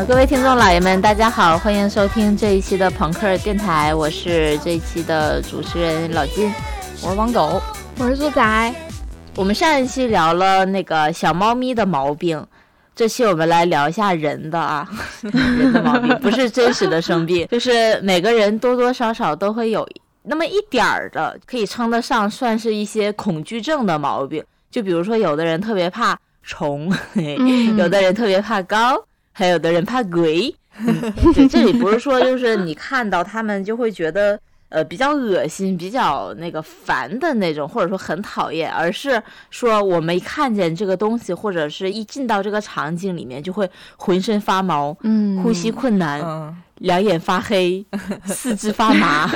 嗯，各位听众老爷们，大家好，欢迎收听这一期的朋克电台，我是这一期的主持人老金，我是王狗，我是猪仔。我们上一期聊了那个小猫咪的毛病，这期我们来聊一下人的啊，人的毛病不是真实的生病，就是每个人多多少少都会有那么一点儿的，可以称得上算是一些恐惧症的毛病。就比如说，有的人特别怕虫，有的人特别怕高，还有的人怕鬼。对，这里不是说就是你看到他们就会觉得。呃，比较恶心、比较那个烦的那种，或者说很讨厌，而是说我们一看见这个东西，或者是一进到这个场景里面，就会浑身发毛，嗯，呼吸困难，两眼发黑，四肢发麻，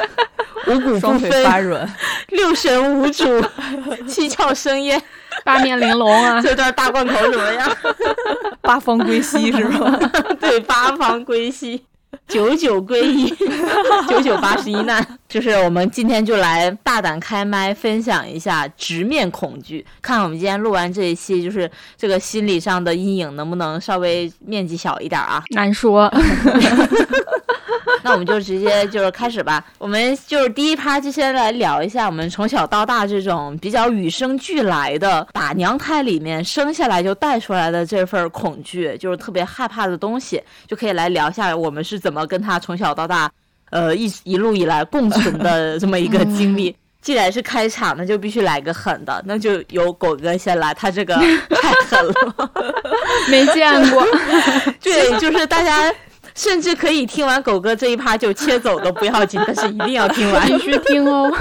五谷不分，发软，六神无主，七窍生烟，八面玲珑啊！这段大贯口怎么样？八方归西是吧？对，八方归西。九九归一，九九八十一难，就是我们今天就来大胆开麦，分享一下直面恐惧，看我们今天录完这一期，就是这个心理上的阴影能不能稍微面积小一点啊？难说。那我们就直接就是开始吧。我们就是第一趴就先来聊一下我们从小到大这种比较与生俱来的打娘胎里面生下来就带出来的这份恐惧，就是特别害怕的东西，就可以来聊一下我们是怎么跟他从小到大，呃一一路以来共存的 这么一个经历。既然是开场，那就必须来个狠的，那就由狗哥先来，他这个 太狠了，没见过。对，就是大家。甚至可以听完狗哥这一趴就切走都不要紧，但是一定要听完，必须听哦。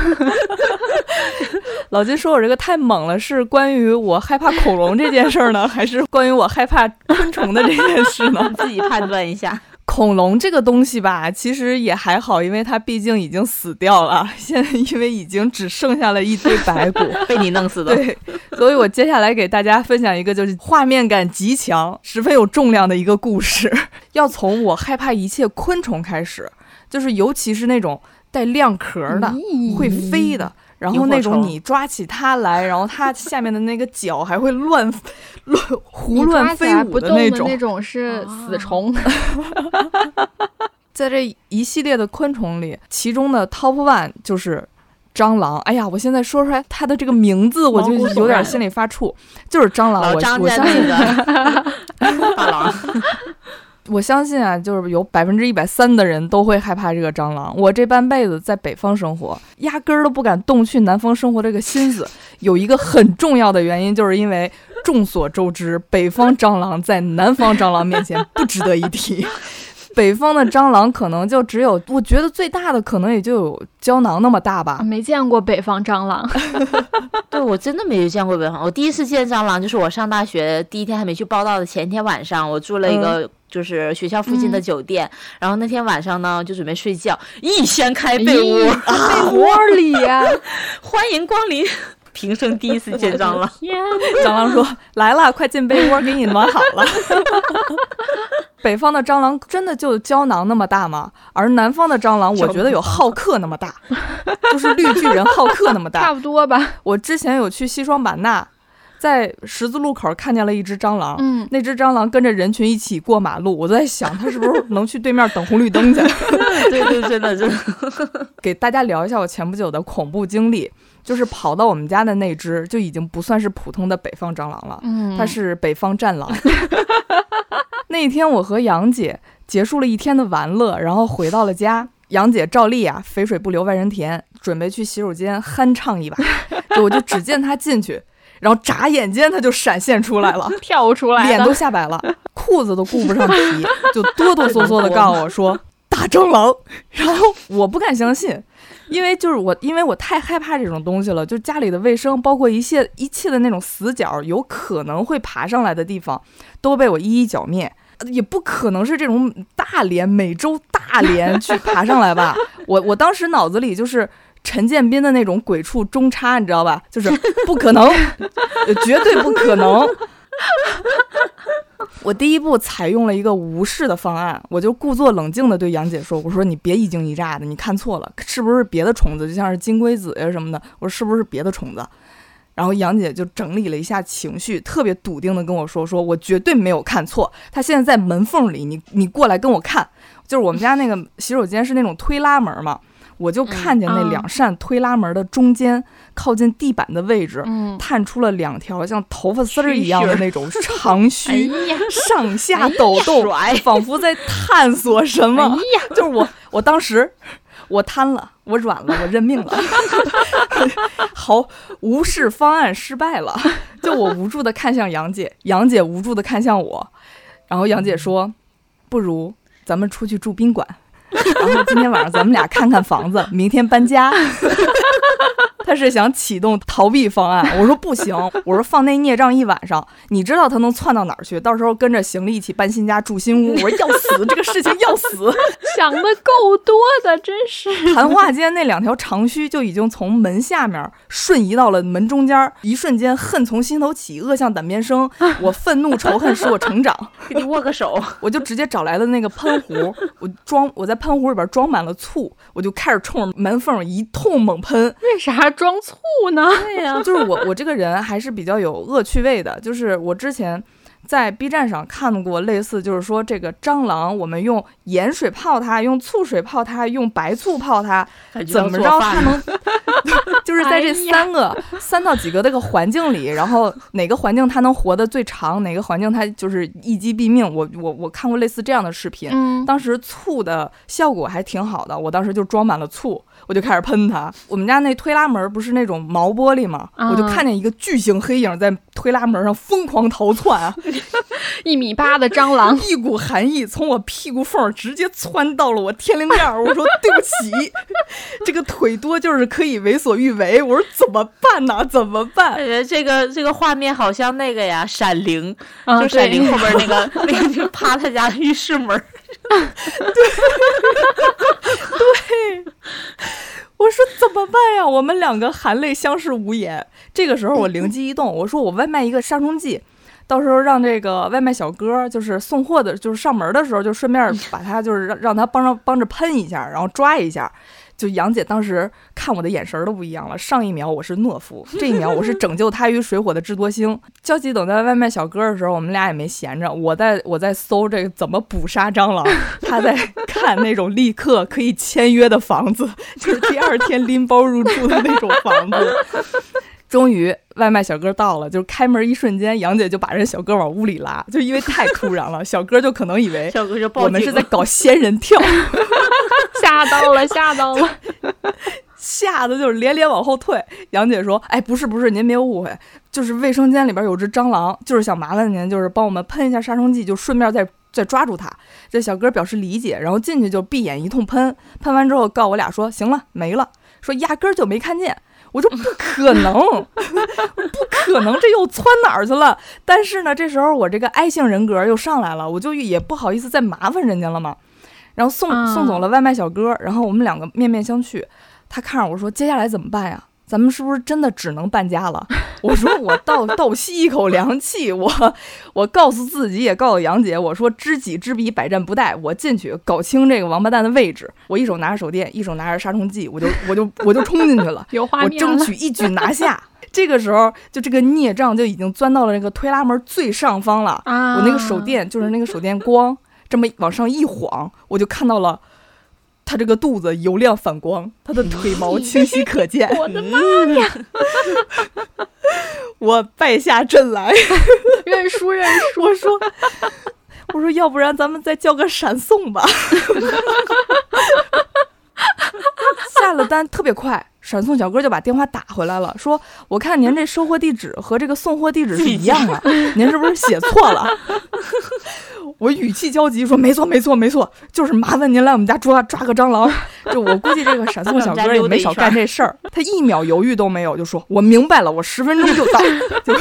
老金说我这个太猛了，是关于我害怕恐龙这件事儿呢，还是关于我害怕昆虫的这件事呢？自己判断一下。恐龙这个东西吧，其实也还好，因为它毕竟已经死掉了。现在因为已经只剩下了一堆白骨，被你弄死的。对，所以我接下来给大家分享一个就是画面感极强、十分有重量的一个故事。要从我害怕一切昆虫开始，就是尤其是那种带亮壳的、会飞的。然后那种你抓起它来，然后它下面的那个脚还会乱 乱胡乱飞舞的那种，那种是死虫。在这一系列的昆虫里，其中的 top one 就是蟑螂。哎呀，我现在说出来它的这个名字，我就有点心里发怵。就是蟑螂，我我相信 大郎。我相信啊，就是有百分之一百三的人都会害怕这个蟑螂。我这半辈子在北方生活，压根儿都不敢动去南方生活这个心思。有一个很重要的原因，就是因为众所周知，北方蟑螂在南方蟑螂面前不值得一提。北方的蟑螂可能就只有，我觉得最大的可能也就有胶囊那么大吧。没见过北方蟑螂，对我真的没有见过北方。我第一次见蟑螂就是我上大学第一天还没去报道的前一天晚上，我住了一个。就是学校附近的酒店，然后那天晚上呢，就准备睡觉，一掀开被窝，被窝里呀，欢迎光临，平生第一次见蟑螂。蟑螂说：“来了，快进被窝，给你暖好了。”北方的蟑螂真的就胶囊那么大吗？而南方的蟑螂，我觉得有浩克那么大，就是绿巨人浩克那么大，差不多吧。我之前有去西双版纳。在十字路口看见了一只蟑螂，嗯，那只蟑螂跟着人群一起过马路，我在想它是不是能去对面等红绿灯去？对对，真的真的。给大家聊一下我前不久的恐怖经历，就是跑到我们家的那只就已经不算是普通的北方蟑螂了，嗯，它是北方战狼。那天我和杨姐结束了一天的玩乐，然后回到了家，杨姐照例啊，肥水不流外人田，准备去洗手间酣畅一把，就我就只见她进去。然后眨眼间，她就闪现出来了，跳出来，脸都吓白了，裤子都顾不上提，就哆哆嗦嗦的告诉我说：“大蟑螂。”然后我不敢相信，因为就是我，因为我太害怕这种东西了。就家里的卫生，包括一切一切的那种死角，有可能会爬上来的地方，都被我一一剿灭。也不可能是这种大连美洲大连去 爬上来吧？我我当时脑子里就是。陈建斌的那种鬼畜中插，你知道吧？就是不可能，绝对不可能。我第一步采用了一个无视的方案，我就故作冷静地对杨姐说：“我说你别一惊一乍的，你看错了，是不是别的虫子？就像是金龟子呀什么的。我说是不是别的虫子？”然后杨姐就整理了一下情绪，特别笃定的跟我说：“说我绝对没有看错，他现在在门缝里，你你过来跟我看。”就是我们家那个洗手间是那种推拉门嘛，我就看见那两扇推拉门的中间，靠近地板的位置，嗯，探出了两条像头发丝儿一样的那种长须，哎，上下抖动，甩仿佛在探索什么。就是我，我当时我瘫了，我软了，我认命了。好，无视方案失败了。就我无助的看向杨姐，杨姐无助的看向我，然后杨姐说：“不如咱们出去住宾馆，然后今天晚上咱们俩看看房子，明天搬家。”他是想启动逃避方案，我说不行，我说放那孽障一晚上，你知道他能窜到哪儿去？到时候跟着行李一起搬新家住新屋，我说要死，这个事情要死。想的够多的，真是。谈话间那两条长须就已经从门下面瞬移到了门中间，一瞬间恨从心头起，恶向胆边生。我愤怒仇恨使我成长，给你握个手。我就直接找来了那个喷壶，我装我在喷壶里边装满了醋，我就开始冲着门缝一通猛喷。为啥装醋呢？对呀、就是我我这个人还是比较有恶趣味的，就是我之前在 B 站上看过类似，就是说这个蟑螂，我们用盐水泡它，用醋水泡它，用白醋泡它，怎么着它能，就是在这三个、三到几个这个环境里，然后哪个环境它能活得最长，哪个环境它就是一击毙命。我我我看过类似这样的视频，嗯，当时醋的效果还挺好的，我当时就装满了醋，我就开始喷他。我们家那推拉门不是那种毛玻璃吗？啊我就看见一个巨型黑影在推拉门上疯狂逃窜啊，一米八的蟑螂，一股寒意从我屁股缝儿直接窜到了我天灵盖儿。我说对不起，这个腿多就是可以为所欲为。我说怎么办呢？怎么办？感觉这个这个画面好像那个呀，《闪灵》啊就《闪灵》后边那个那个就趴他家浴室门 对，对，我说怎么办呀？我们两个含泪相视无言。这个时候我灵机一动，我说我外卖一个杀虫剂，到时候让这个外卖小哥就是送货的，就是上门的时候就顺便把他就是让让他帮着帮着喷一下，然后抓一下。就杨姐当时看我的眼神都不一样了，上一秒我是懦夫，这一秒我是拯救他于水火的智多星。焦急等待外卖小哥的时候，我们俩也没闲着，我在我在搜这个怎么捕杀蟑螂，他在看那种立刻可以签约的房子，就是第二天拎包入住的那种房子。终于，外卖小哥到了，就是开门一瞬间，杨姐就把人小哥往屋里拉，就因为太突然了，小哥就可能以为 小哥就报我们是在搞仙人跳，吓到了，吓到了。吓得就是连连往后退。杨姐说：“哎，不是不是，您别误会，就是卫生间里边有只蟑螂，就是想麻烦您，就是帮我们喷一下杀虫剂，就顺便再再抓住它。”这小哥表示理解，然后进去就闭眼一通喷，喷完之后告我俩说：“行了，没了。”说压根儿就没看见。我说不可能，不可能，这又窜哪儿去了？但是呢，这时候我这个 I 性人格又上来了，我就也不好意思再麻烦人家了嘛。然后送啊送走了外卖小哥，然后我们两个面面相觑。他看着我说：“接下来怎么办呀？咱们是不是真的只能搬家了？” 我说：“我倒倒吸一口凉气，我 我告诉自己，也告诉杨姐，我说知己知彼，百战不殆。我进去搞清这个王八蛋的位置，我一手拿着手电，一手拿着杀虫剂，我就 我就我就冲进去了。有画我争取一举拿下。这个时候，就这个孽障就已经钻到了那个推拉门最上方了。啊！我那个手电就是那个手电光，这么往上一晃，我就看到了他这个肚子油亮反光，他的腿毛清晰可见。我的妈呀，我败下阵来，认输认输。我说。我说，要不然咱们再叫个闪送吧。下了单特别快，闪送小哥就把电话打回来了，说：“我看您这收货地址和这个送货地址是一样的，您是不是写错了？”我语气焦急说：“没错，没错，没错，就是麻烦您来我们家抓抓个蟑螂。”就我估计这个闪送小哥也没少干这事儿，他一秒犹豫都没有，就说：“我明白了，我十分钟就到。就 ”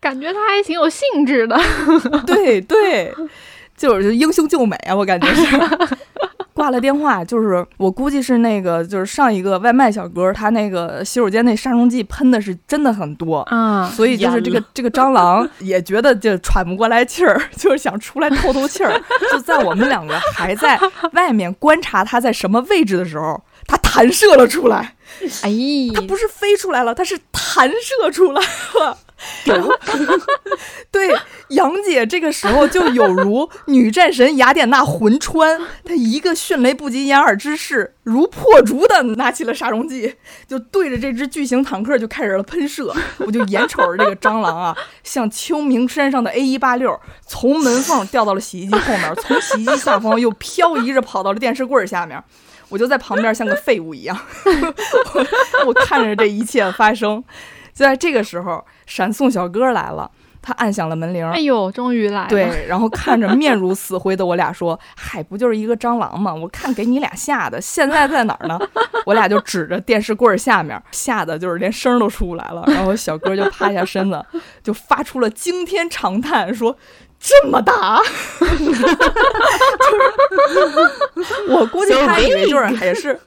感觉他还挺有兴致的。对对，就是英雄救美啊，我感觉是。挂了电话，就是我估计是那个，就是上一个外卖小哥，他那个洗手间那杀虫剂喷的是真的很多，啊，所以就是这个这个蟑螂 也觉得就喘不过来气儿，就是想出来透透气儿。就在我们两个还在外面观察它在什么位置的时候，它弹射了出来，哎，它不是飞出来了，它是弹射出来了。对，杨姐这个时候就有如女战神雅典娜魂穿，她一个迅雷不及掩耳之势，如破竹的拿起了杀虫剂，就对着这只巨型坦克就开始了喷射。我就眼瞅着这个蟑螂啊，像秋名山上的 A 一八六，从门缝掉到了洗衣机后面，从洗衣机下方又漂移着跑到了电视柜下面。我就在旁边像个废物一样，我我看着这一切发生。就在这个时候，闪送小哥来了，他按响了门铃。哎呦，终于来了！对，然后看着面如死灰的我俩说：“嗨，不就是一个蟑螂吗？我看给你俩吓的，现在在哪儿呢？” 我俩就指着电视柜下面，吓得就是连声都出不来了。然后小哥就趴下身子，就发出了惊天长叹，说。这么大，就是我估计他以为就是 也是，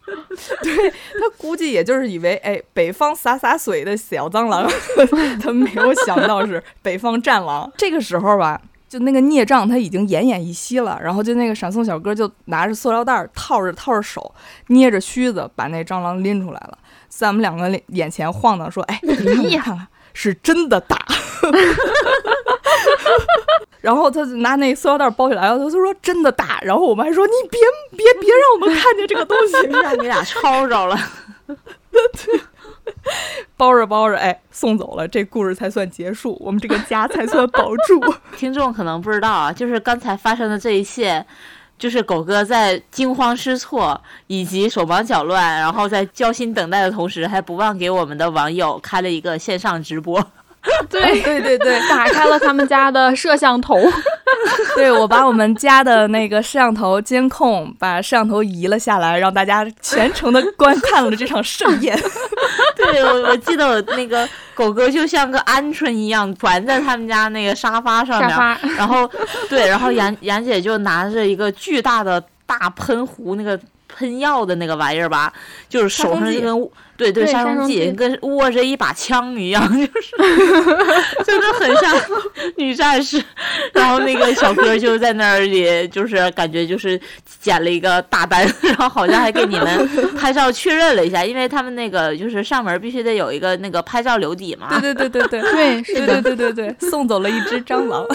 对他估计也就是以为哎，北方洒洒水的小蟑螂，他没有想到是北方战狼。这个时候吧，就那个孽障他已经奄奄一息了，然后就那个闪送小哥就拿着塑料袋套着套着手，捏着须子把那蟑螂拎出来了，在我们两个眼前晃荡说：“哎，你看看，是真的大。”然后他就拿那塑料袋包起来，然后他说真的大。然后我们还说你别别别让我们看见这个东西，让你俩抄着了。包着包着，哎，送走了，这故事才算结束，我们这个家才算保住。听众可能不知道啊，就是刚才发生的这一切，就是狗哥在惊慌失措以及手忙脚乱，然后在焦心等待的同时，还不忘给我们的网友开了一个线上直播。对 对对对，打开了他们家的摄像头。对我把我们家的那个摄像头监控，把摄像头移了下来，让大家全程的观看了这场盛宴。对，我我记得我那个狗哥就像个鹌鹑一样蜷在他们家那个沙发上面，然后对，然后杨杨姐就拿着一个巨大的大喷壶，那个喷药的那个玩意儿吧，就是手上一根。对对，杀虫剂跟握着一把枪一样，就是 真的很像女战士。然后那个小哥就在那里，就是感觉就是捡了一个大单，然后好像还给你们 拍照确认了一下，因为他们那个就是上门必须得有一个那个拍照留底嘛。对对对对对对，是的，对对对对，送走了一只蟑螂。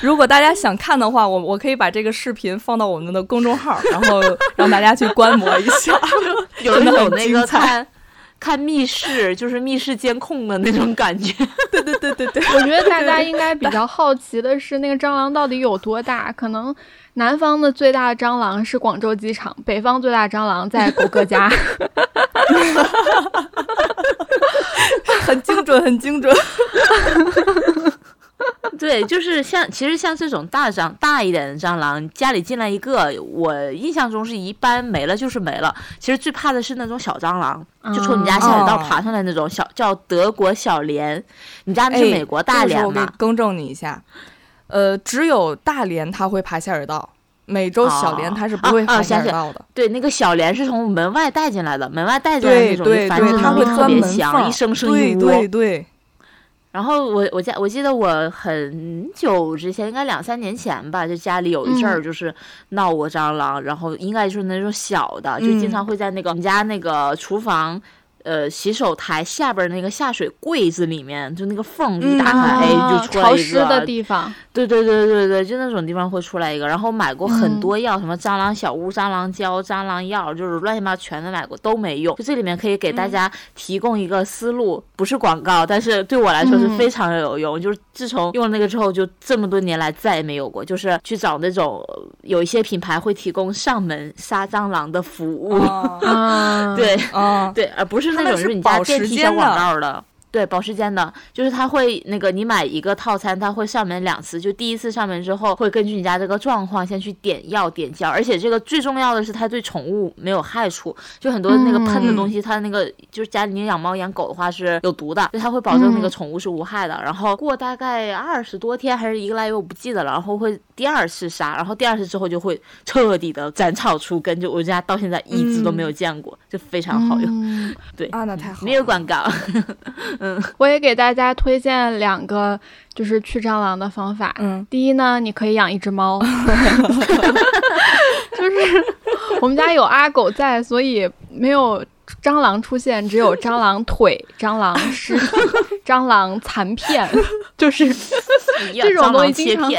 如果大家想看的话，我我可以把这个视频放到我们的公众号，然后让大家去观摩一下。有没有那个看 看密室，就是密室监控的那种感觉。对对对对对，我觉得大家应该比较好奇的是，那个蟑螂到底有多大？可能南方的最大的蟑螂是广州机场，北方最大蟑螂在狗哥家。很精准，很精准。对，就是像其实像这种大蟑大一点的蟑螂，家里进来一个，我印象中是一般没了就是没了。其实最怕的是那种小蟑螂，就从你家下水道爬上来那种小，叫德国小蠊。你家那是美国大蠊吗？更正你一下，呃，只有大蠊它会爬下水道，美洲小蠊它是不会爬下水道的。对，那个小蠊是从门外带进来的，门外带进来那种繁殖能力特别强，一生生一窝。对对对。然后我我家我记得我很久之前，应该两三年前吧，就家里有一阵儿就是闹过蟑螂，然后应该就是那种小的，就经常会在那个我们家那个厨房。呃，洗手台下边那个下水柜子里面，就那个缝一打开，哎，就出来一个。潮湿的地方。对对对对对，就那种地方会出来一个。然后买过很多药，什么蟑螂小屋、蟑螂胶、蟑螂药，就是乱七八糟全都买过，都没用。就这里面可以给大家提供一个思路，不是广告，但是对我来说是非常有用。就是自从用了那个之后，就这么多年来再也没有过。就是去找那种有一些品牌会提供上门杀蟑螂的服务。啊，对，啊，对，而不是。那种是你家电梯小广告的。对，保时间的，就是它会那个，你买一个套餐，它会上门两次，就第一次上门之后，会根据你家这个状况先去点药点胶，而且这个最重要的是，它对宠物没有害处，就很多那个喷的东西，它那个就是家里你养猫养狗的话是有毒的，就它会保证那个宠物是无害的。然后过大概二十多天还是一个来月，我不记得了，然后会第二次杀，然后第二次之后就会彻底的斩草除根，就我家到现在一只都没有见过，就非常好用。对啊，那太好，没有广告。嗯，我也给大家推荐两个，就是去蟑螂的方法。嗯，第一呢，你可以养一只猫，就是我们家有阿狗在，所以没有蟑螂出现，只有蟑螂腿、蟑螂尸体、蟑螂残片，就是这种东西经常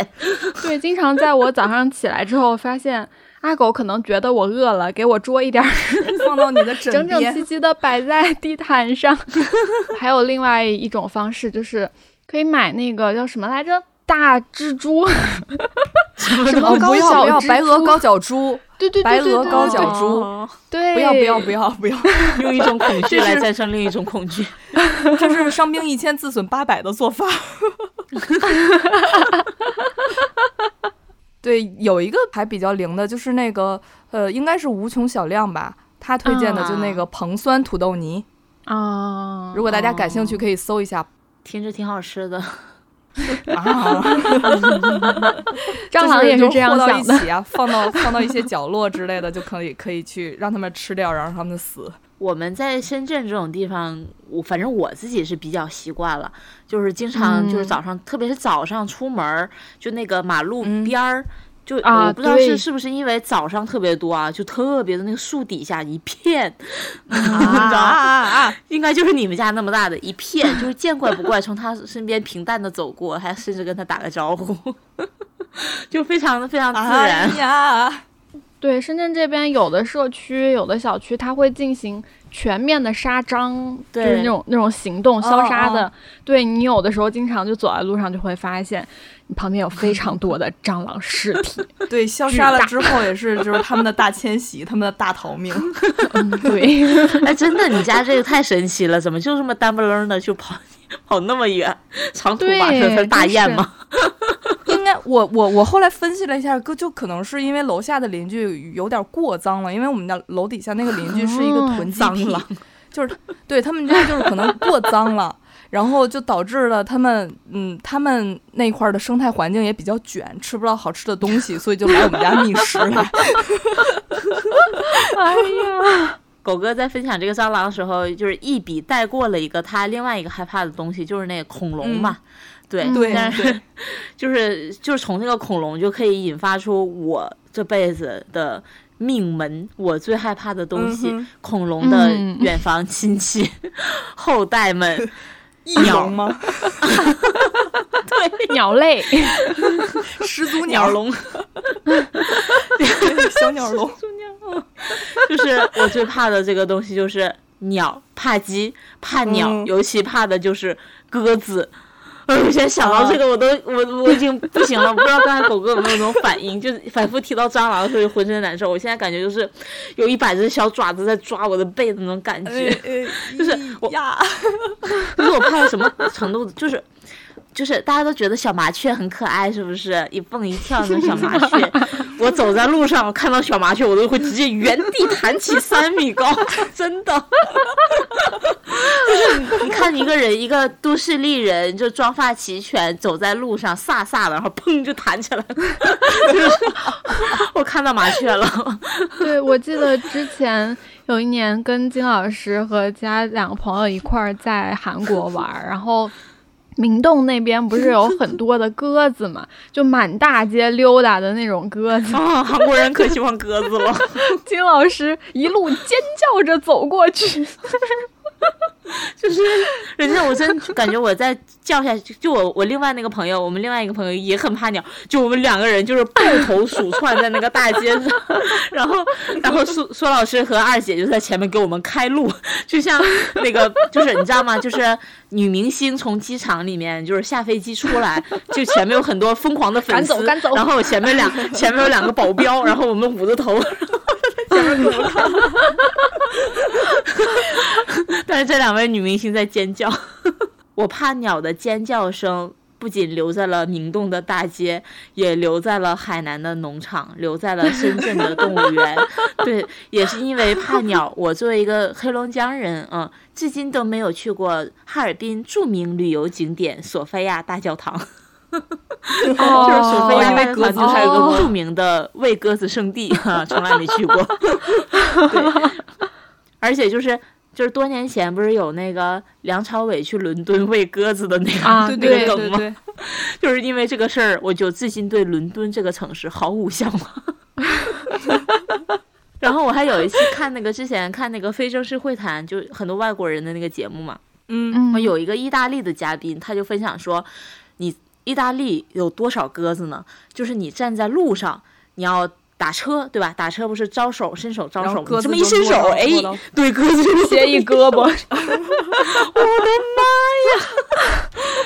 对，经常在我早上起来之后发现。阿狗可能觉得我饿了，给我捉一点儿，放到你的枕整整齐齐 的摆在地毯上。还有另外一种方式，就是可以买那个叫什么来着？大蜘蛛？什么高脚白鹅高脚猪？对对对，白鹅高脚猪。对，不要不要不要不要，用一种恐惧来战胜另一种恐惧，这是伤兵一千自损八百的做法。对，有一个还比较灵的，就是那个呃，应该是无穷小亮吧，他推荐的就那个硼酸土豆泥啊。如果大家感兴趣，可以搜一下，听着挺好吃的。啊，蟑螂也是这样想的啊，放到放到一些角落之类的，就可以可以去让他们吃掉，然后让他们死。我们在深圳这种地方，我反正我自己是比较习惯了，就是经常就是早上，特别是早上出门，就那个马路边儿，就我不知道是是不是因为早上特别多啊，就特别的那个树底下一片，啊啊啊！应该就是你们家那么大的一片，就是见怪不怪，从他身边平淡的走过，还甚至跟他打个招呼，就非常的非常自然。呀。对，深圳这边有的社区、有的小区，它会进行全面的杀蟑，就是那种那种行动消杀的。对你有的时候经常就走在路上，就会发现你旁边有非常多的蟑螂尸体。对，消杀了之后也是就是他们的大迁徙，他们的大逃命。嗯对，哎，真的，你家这个太神奇了，怎么就这么单不楞的就跑跑那么远，长途跋涉才大雁吗？我我我后来分析了一下，哥就可能是因为楼下的邻居有点过脏了，因为我们家楼底下那个邻居是一个囤积癖，就是对他们家就是可能过脏了，然后就导致了他们嗯他们那块的生态环境也比较卷，吃不到好吃的东西，所以就来我们家觅食了。哎呀，狗哥在分享这个蟑螂的时候，就是一笔带过了一个他另外一个害怕的东西，就是那个恐龙嘛。对，但是 就是就是从那个恐龙就可以引发出我这辈子的命门，我最害怕的东西——恐龙的远房亲戚、后代们，鸟吗？对，鸟类，始祖鸟龙，小鸟龙，就是我最怕的这个东西，就是鸟，怕鸡，怕鸟，尤其怕的就是鸽子。我现在想到这个，我都我我已经不行了，不知道刚才狗哥有没有那种反应，就是反复提到蟑螂的时候浑身难受。我现在感觉就是有一百只小爪子在抓我的背的那种感觉，就是我，就是我怕到什么程度，就是。就是大家都觉得小麻雀很可爱，是不是一蹦一跳的小麻雀？我走在路上，我看到小麻雀，我都会直接原地弹起三米高，真的。就是你看一个人，一个都市丽人，就妆发齐全，走在路上飒飒的，然后砰就弹起来了。我看到麻雀了。对，我记得之前有一年跟金老师和其他两个朋友一块儿在韩国玩，然后。明洞那边不是有很多的鸽子嘛，就满大街溜达的那种鸽子啊！韩国人可喜欢鸽子了。金老师一路尖叫着走过去。就是 人家，我真感觉我在叫下去。就我我另外那个朋友，我们另外一个朋友也很怕鸟。就我们两个人就是抱头鼠窜在那个大街上，然后然后苏苏老师和二姐就在前面给我们开路，就像那个就是你知道吗？就是女明星从机场里面就是下飞机出来，就前面有很多疯狂的粉丝，赶走赶走。然后前面两前面有两个保镖，然后我们捂着头。但是这两位女明星在尖叫，我怕鸟的尖叫声不仅留在了明洞的大街，也留在了海南的农场，留在了深圳的动物园。对，也是因为怕鸟，我作为一个黑龙江人，嗯，至今都没有去过哈尔滨著名旅游景点索菲亚大教堂。就是索菲亚大教堂，还有个著名的喂鸽子圣地，哈，从来没去过。对，而且就是。就是多年前不是有那个梁朝伟去伦敦喂鸽子的那个那个梗吗？就是因为这个事儿，我就至今对伦敦这个城市毫无向往。然后我还有一次看那个之前看那个非正式会谈，就很多外国人的那个节目嘛，嗯嗯，有一个意大利的嘉宾，他就分享说，你意大利有多少鸽子呢？就是你站在路上，你要打车，对吧？打车不是招手伸手招手这么一伸手，哎对，鸽子就斜一胳膊，我的妈呀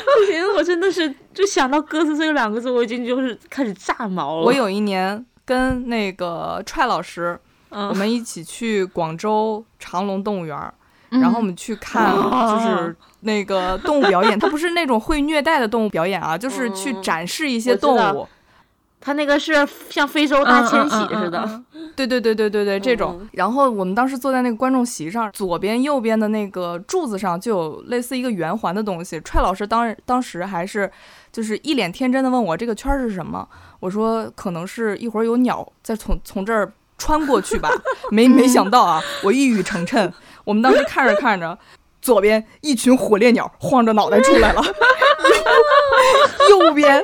不行，我真的是就想到鸽子这两个字，我已经就是开始炸毛了。我有一年跟那个踹老师，嗯，我们一起去广州长隆动物园儿，嗯然后我们去看就是那个动物表演，它不是那种会虐待的动物表演啊，就是去嗯展示一些动物。它那个是像非洲大迁徙似的，对对对对对对，这种嗯。然后我们当时坐在那个观众席上，左边、右边的那个柱子上就有类似一个圆环的东西。踹老师当当时还是就是一脸天真的问我这个圈儿是什么，我说可能是一会儿有鸟再从从这儿穿过去吧。没没想到啊，我一语成谶。我们当时看着 看着，左边一群火烈鸟晃着脑袋出来了。右边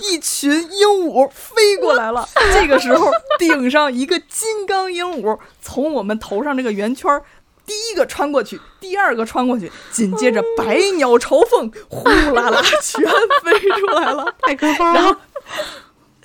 一群鹦鹉飞过来了，这个时候顶上一个金刚鹦鹉从我们头上这个圆圈儿第一个穿过去，第二个穿过去，紧接着百鸟朝凤，呼啦啦全飞出来了。太可怕然后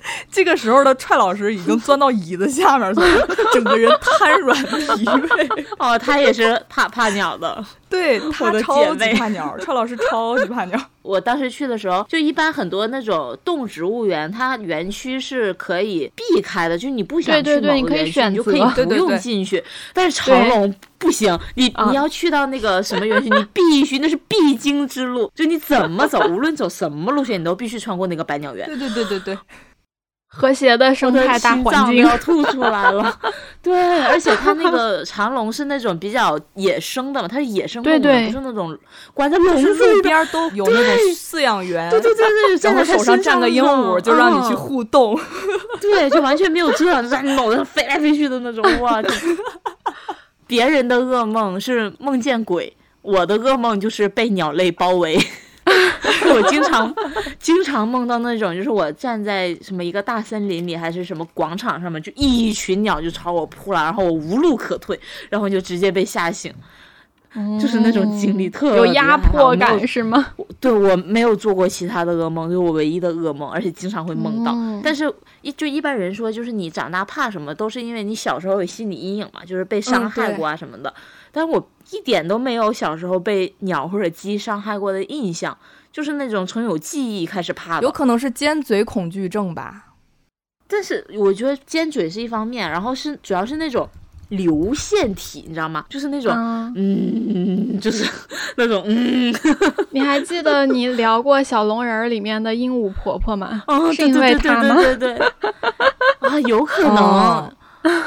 这个时候的踹老师已经钻到椅子下面去了，整个人瘫软疲惫。哦，他也是怕怕鸟的。对我他超的姐妹级怕鸟，踹老师超级怕鸟。我当时去的时候，就一般很多那种动植物园，它园区是可以避开的，就是你不想去对对对你可以某个园区，选你就可以不用对对对进去。但是长隆不行，你啊你要去到那个什么园区，你必须那是必经之路，就你怎么走，无论走什么路线，你都必须穿过那个百鸟园。对对对对对，和谐的生态大环境，要吐出来了。对，而且它那个 长龙是那种比较野生的嘛，它是野生动物，不是那种关在笼就是子边都有那种饲养员，对对对对，然后站在它手上站个鹦鹉，就让你去。互动。对，就完全没有遮挡，就在你脑袋上飞来飞去的那种，哇！就别人的噩梦是梦见鬼，我的噩梦就是被鸟类包围。我经常 经常梦到那种，就是我站在什么一个大森林里，还是什么广场上面，就一群鸟就朝我扑来，然后我无路可退，然后就直接被吓醒，就是那种经历特别有压迫感是吗？对我没有做过其他的噩梦，就是我唯一的噩梦，而且经常会梦到。嗯但是一就一般人说，就是你长大怕什么，都是因为你小时候有心理阴影嘛，就是被伤害过啊什么的。但是我一点都没有小时候被鸟或者鸡伤害过的印象，就是那种从有记忆开始怕的。有可能是尖嘴恐惧症吧？但是我觉得尖嘴是一方面，然后是主要是那种流线体，你知道吗？就是那种。嗯，嗯，就是那种嗯，你还记得你聊过小龙人儿里面的鹦鹉婆婆吗？哦，是因为她吗？对对对对对啊，有可能，哦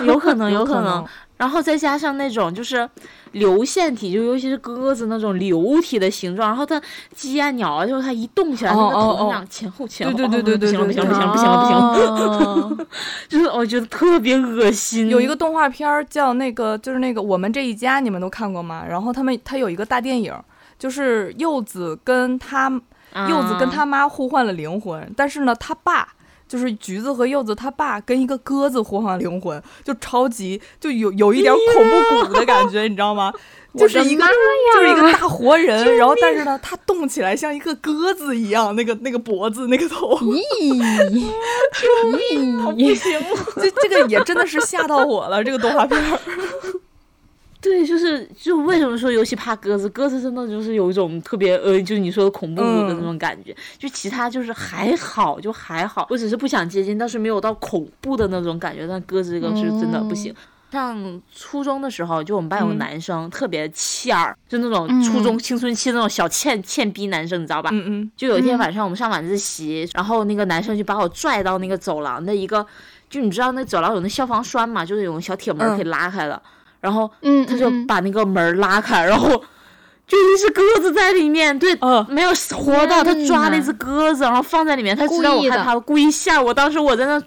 有可能，有可能。然后再加上那种就是流线体，就尤其是鸽子那种流体的形状，然后它鸡啊鸟啊，就是它一动起来，哦那个头哦哦那样前后前后，对对对对对不行了，不行了，不对对行了，不行了，不行了，哦 就是我觉得特别恶心。有一个动画片儿叫那个，就是那个我们这一家，你们都看过吗？然后他们他有一个大电影，就是柚子跟他啊柚子跟他妈互换了灵魂，但是呢，他爸就是橘子和柚子他爸跟一个鸽子互换灵魂，就超级就有有一点恐怖谷的感觉，你知道吗？就是一个就是一个大活人，然后但是呢，他动起来像一个鸽子一样，那个那个脖子那个头，咦 咦，行，这这个也真的是吓到我了，这个动画片儿。对，就是就为什么说尤其怕鸽子？鸽子真的就是有一种特别呃，就是你说的恐怖谷的那种感觉。就其他就是还好，就还好，我只是不想接近，但是没有到恐怖的那种感觉。但鸽子这个是真的不行。上初中的时候，就我们班有个嗯男生、特别欠儿，就那种嗯初中青春期那种小欠欠逼男生，你知道吧？嗯嗯，就有一天嗯晚上我们上晚自习，然后那个男生就把我拽到那个走廊的一个，就你知道那走廊有那消防栓嘛，就是有个小铁门嗯可以拉开的，然后嗯，他就嗯把那个门拉开，然后 就一只鸽子在里面，对，嗯没有活到，他抓了一只鸽子，然后放在里面，他知道我害怕，故意吓我。当时我在那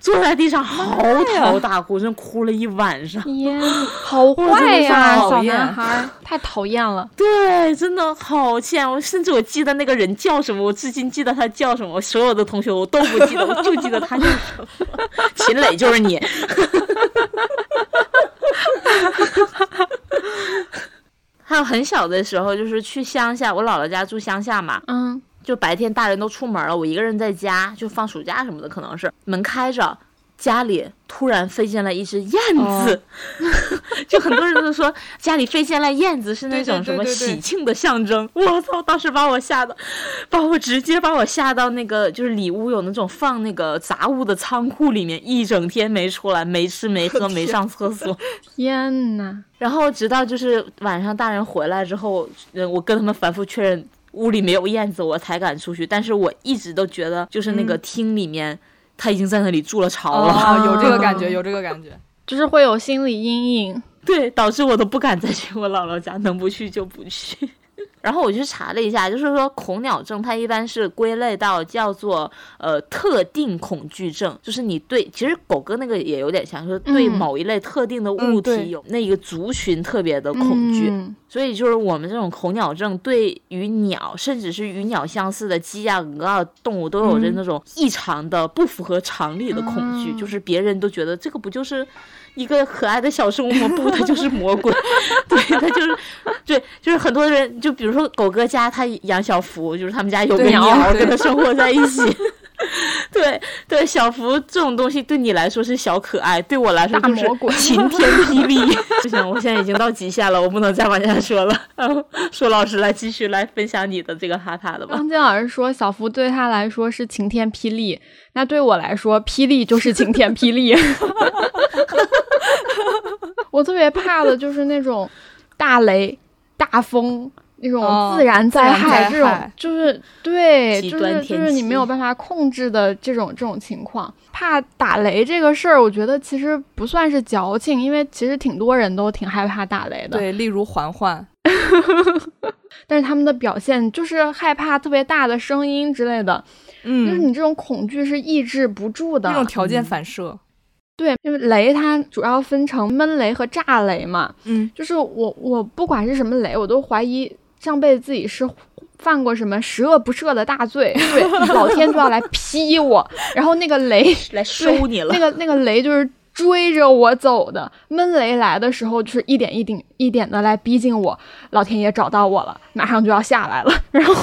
坐在地上嚎啕大哭，真哭了一晚上。天，好坏呀，小男孩，太讨厌了。对，真的好欠我，甚至我记得那个人叫什么，我至今记得他叫什么。我所有的同学我都不记得，我就记得他叫什么。秦磊就是你。还有很小的时候，就是去乡下，我姥姥家住乡下嘛，嗯，就白天大人都出门了，我一个人在家，就放暑假什么的，可能是门开着。家里突然飞进来一只燕子，就很多人都说家里飞进来燕子是那种什么喜庆的象征。我操！当时把我吓得，把我直接把我吓到那个就是里屋有那种放那个杂物的仓库里面，一整天没出来，没吃没喝 没上厕所。天呐，然后直到就是晚上大人回来之后，我跟他们反复确认屋里没有燕子，我才敢出去。但是我一直都觉得就是那个厅里面。他已经在那里筑了巢了，有这个感觉，有这个感觉，就是会有心理阴影，对，导致我都不敢再去我姥姥家，能不去就不去。然后我去查了一下，就是说恐鸟症它一般是归类到叫做呃特定恐惧症，就是你对其实狗哥那个也有点像，说对某一类特定的物体有那一个族群特别的恐惧，所以就是我们这种恐鸟症对于鸟，甚至是与鸟相似的鸡啊、鹅啊动物都有着那种异常的不符合常理的恐惧，就是别人都觉得这个不就是。一个可爱的小生物吗？不，它就是魔鬼。对，它就是，对，就是很多人，就比如说狗哥家，他养小福，就是他们家有个鸟，跟他生活在一起。对对，小福这种东西对你来说是小可爱，对我来说就是晴天霹雳。不行，我现在已经到极限了，我不能再往下说了。说老师来继续来分享你的这个哈塔的吧。张金老师说，小福对他来说是晴天霹雳，那对我来说，霹雳就是晴天霹雳。我特别怕的就是那种大雷、大风。那种自然灾害，这种就是对，就是就是你没有办法控制的这种这种情况。怕打雷这个事儿，我觉得其实不算是矫情，因为其实挺多人都挺害怕打雷的。对，例如环环，但是他们的表现就是害怕特别大的声音之类的。嗯，就是你这种恐惧是抑制不住的，那种条件反射。对，因为雷它主要分成闷雷和炸雷嘛。嗯，就是我我不管是什么雷，我都怀疑。上辈子自己是犯过什么十恶不赦的大罪，对，老天就要来劈我，然后那个雷来收你了。那个那个雷就是追着我走的，闷雷来的时候就是一点一点一点的来逼近我，老天爷找到我了，马上就要下来了。然后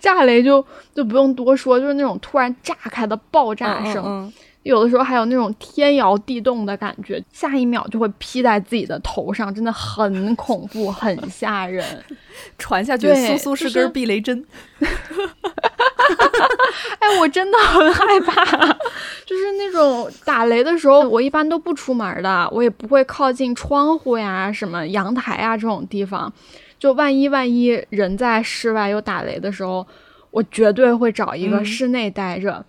炸雷就就不用多说，就是那种突然炸开的爆炸声。有的时候还有那种天摇地动的感觉，下一秒就会劈在自己的头上，真的很 恐怖，很吓人。传下去，苏苏是根避雷针。哎，我真的很害怕，就是那种打雷的时候，我一般都不出门的，我也不会靠近窗户呀、什么阳台啊这种地方。就万一万一人在室外有打雷的时候，我绝对会找一个室内待着。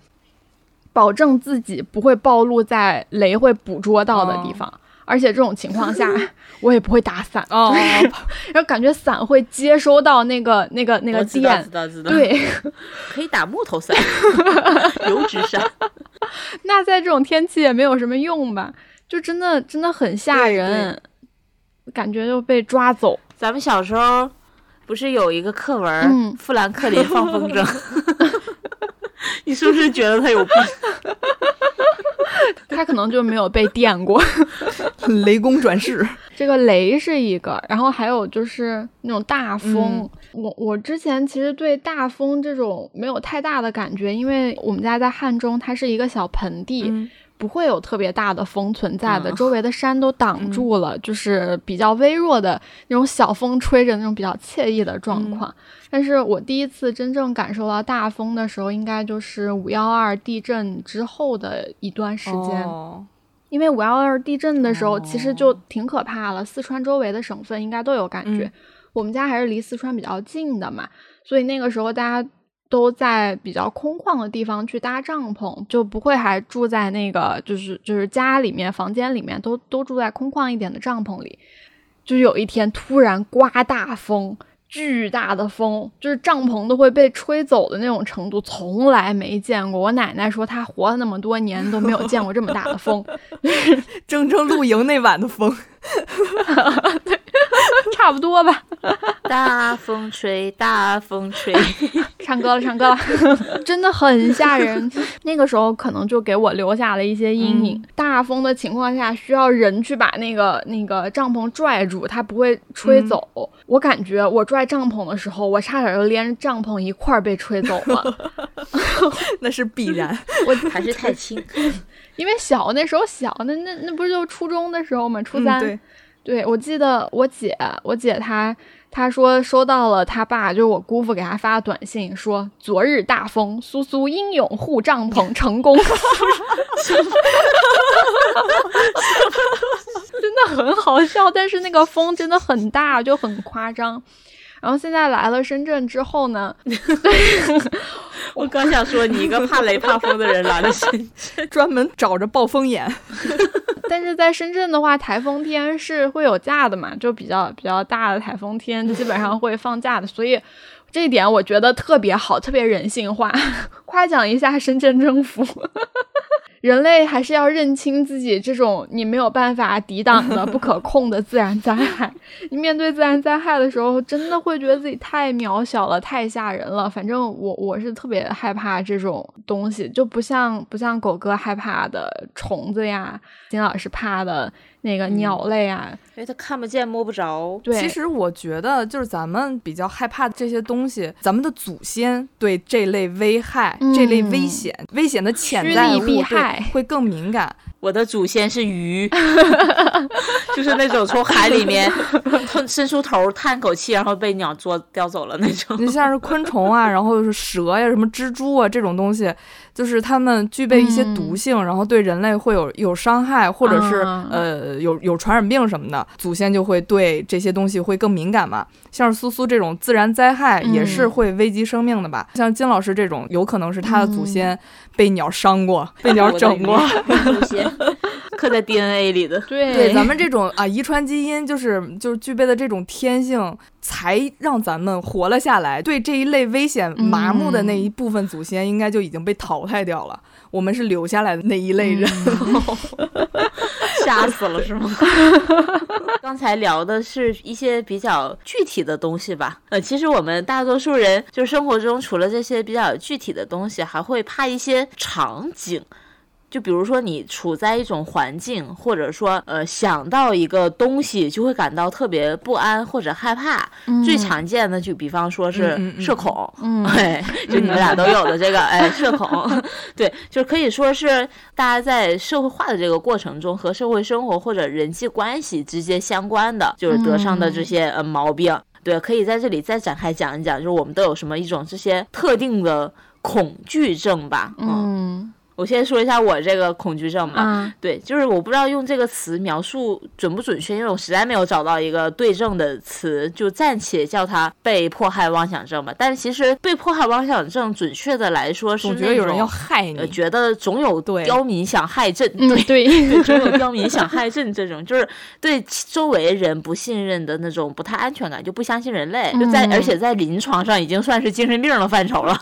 保证自己不会暴露在雷会捕捉到的地方，而且这种情况下，我也不会打伞，哦 然后感觉伞会接收到那个那个那个电，对，可以打木头伞、油纸伞。那在这种天气也没有什么用吧？就真的真的很吓人，感觉就被抓走。咱们小时候不是有一个课文《富兰克林放风筝》？你是不是觉得他有病？他可能就没有被电过。雷公转世，这个雷是一个，然后还有就是那种大风。我我之前其实对大风这种没有太大的感觉，因为我们家在汉中，它是一个小盆地。不会有特别大的风存在的，周围的山都挡住了，就是比较微弱的那种小风吹着那种比较惬意的状况。但是我第一次真正感受到大风的时候，应该就是五幺二地震之后的一段时间。因为五幺二地震的时候其实就挺可怕了，四川周围的省份应该都有感觉。我们家还是离四川比较近的嘛，所以那个时候大家。都在比较空旷的地方去搭帐篷，就不会还住在那个就是就是家里面房间里面，都都住在空旷一点的帐篷里。就有一天突然刮大风，巨大的风，就是帐篷都会被吹走的那种程度，从来没见过。我奶奶说她活了那么多年都没有见过这么大的风，铮铮露营那晚的风，对，差不多吧。大风吹，大风吹，唱歌了，唱歌了，真的很吓人。那个时候可能就给我留下了一些阴影。大风的情况下，需要人去把那个那个帐篷拽住，它不会吹走。我感觉我拽帐篷的时候，我差点就连着帐篷一块儿被吹走了。那是必然，我还是太轻，因为小那时候小，那那那不是就初中的时候吗？初三，对，对我记得我姐，我姐她。她说收到了，她爸就是我姑父给她发短信说，昨日大风，苏苏英勇护帐篷成功，真的很好笑。但是那个风真的很大，就很夸张。然后现在来了深圳之后呢，我刚想说你一个怕雷怕风的人来了深圳，专门找着暴风眼。但是在深圳的话，台风天是会有假的嘛，就比较比较大的台风天，基本上会放假的，所以这一点我觉得特别好，特别人性化，夸奖一下深圳政府。人类还是要认清自己这种你没有办法抵挡的不可控的自然灾害。你面对自然灾害的时候，真的会觉得自己太渺小了，太吓人了。反正我我是特别害怕这种东西，就不像不像狗哥害怕的虫子呀，金老师怕的。那个鸟类啊，因为它看不见摸不着。对，其实我觉得就是咱们比较害怕这些东西，咱们的祖先对这类危害、这类危险、危险的潜在物会更敏感。我的祖先是鱼，就是那种从海里面伸出头叹口气，然后被鸟捉叼走了那种。你像是昆虫啊，然后是蛇呀、什么蜘蛛啊这种东西，就是它们具备一些毒性，然后对人类会有有伤害，或者是呃有有传染病什么的，祖先就会对这些东西会更敏感嘛。像是苏苏这种自然灾害也是会危及生命的吧？像金老师这种，有可能是他的祖先被鸟伤过，被鸟整过。祖先 刻在 DNA 里的。对对，咱们这种啊，遗传基因就是就是具备的这种天性，才让咱们活了下来。对这一类危险麻木的那一部分祖先，应该就已经被淘汰掉了。我们是留下来的那一类人。吓死了是吗？刚才聊的是一些比较具体的东西吧。呃，其实我们大多数人就生活中除了这些比较具体的东西，还会怕一些场景。就比如说，你处在一种环境，或者说，呃，想到一个东西，就会感到特别不安或者害怕。最常见的就比方说是社恐，对，就你们俩都有的这个，哎，社恐，对，就是可以说是大家在社会化的这个过程中和社会生活或者人际关系直接相关的，就是得上的这些呃毛病。对，可以在这里再展开讲一讲，就是我们都有什么一种这些特定的恐惧症吧？嗯。我先说一下我这个恐惧症吧，对，就是我不知道用这个词描述准不准确，因为我实在没有找到一个对症的词，就暂且叫它被迫害妄想症吧。但是其实被迫害妄想症，准确的来说是觉得有人要害你，觉得总有刁民想害朕，对对，总有刁民想害朕这种，就是对周围人不信任的那种不太安全感，就不相信人类，就在而且在临床上已经算是精神病的范畴了。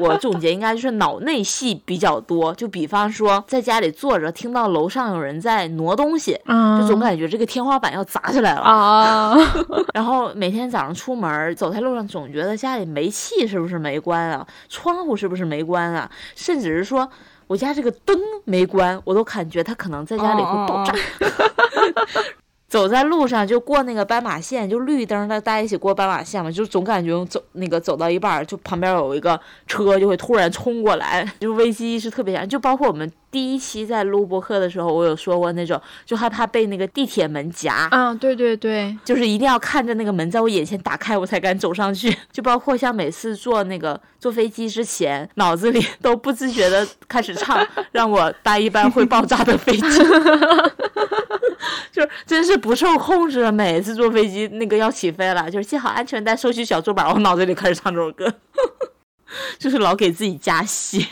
我总结应该就是脑内戏比较多，就比方说在家里坐着，听到楼上有人在挪东西，就总感觉这个天花板要砸下来了啊。然后每天早上出门走在路上，总觉得家里煤气是不是没关啊，窗户是不是没关啊，甚至是说我家这个灯没关，我都感觉它可能在家里会爆炸。走在路上就过那个斑马线，就绿灯的大家一起过斑马线嘛，就总感觉走那个走到一半，就旁边有一个车就会突然冲过来，就危机意识特别强。就包括我们第一期在录播客的时候，我有说过那种，就害怕被那个地铁门夹。嗯，对对对，就是一定要看着那个门在我眼前打开，我才敢走上去。就包括像每次坐那个坐飞机之前，脑子里都不自觉的开始唱让我搭一班会爆炸的飞机。就是真是不受控制，每次坐飞机那个要起飞了，就是系好安全带，收起小桌板，我脑子里开始唱这首歌，就是老给自己加戏。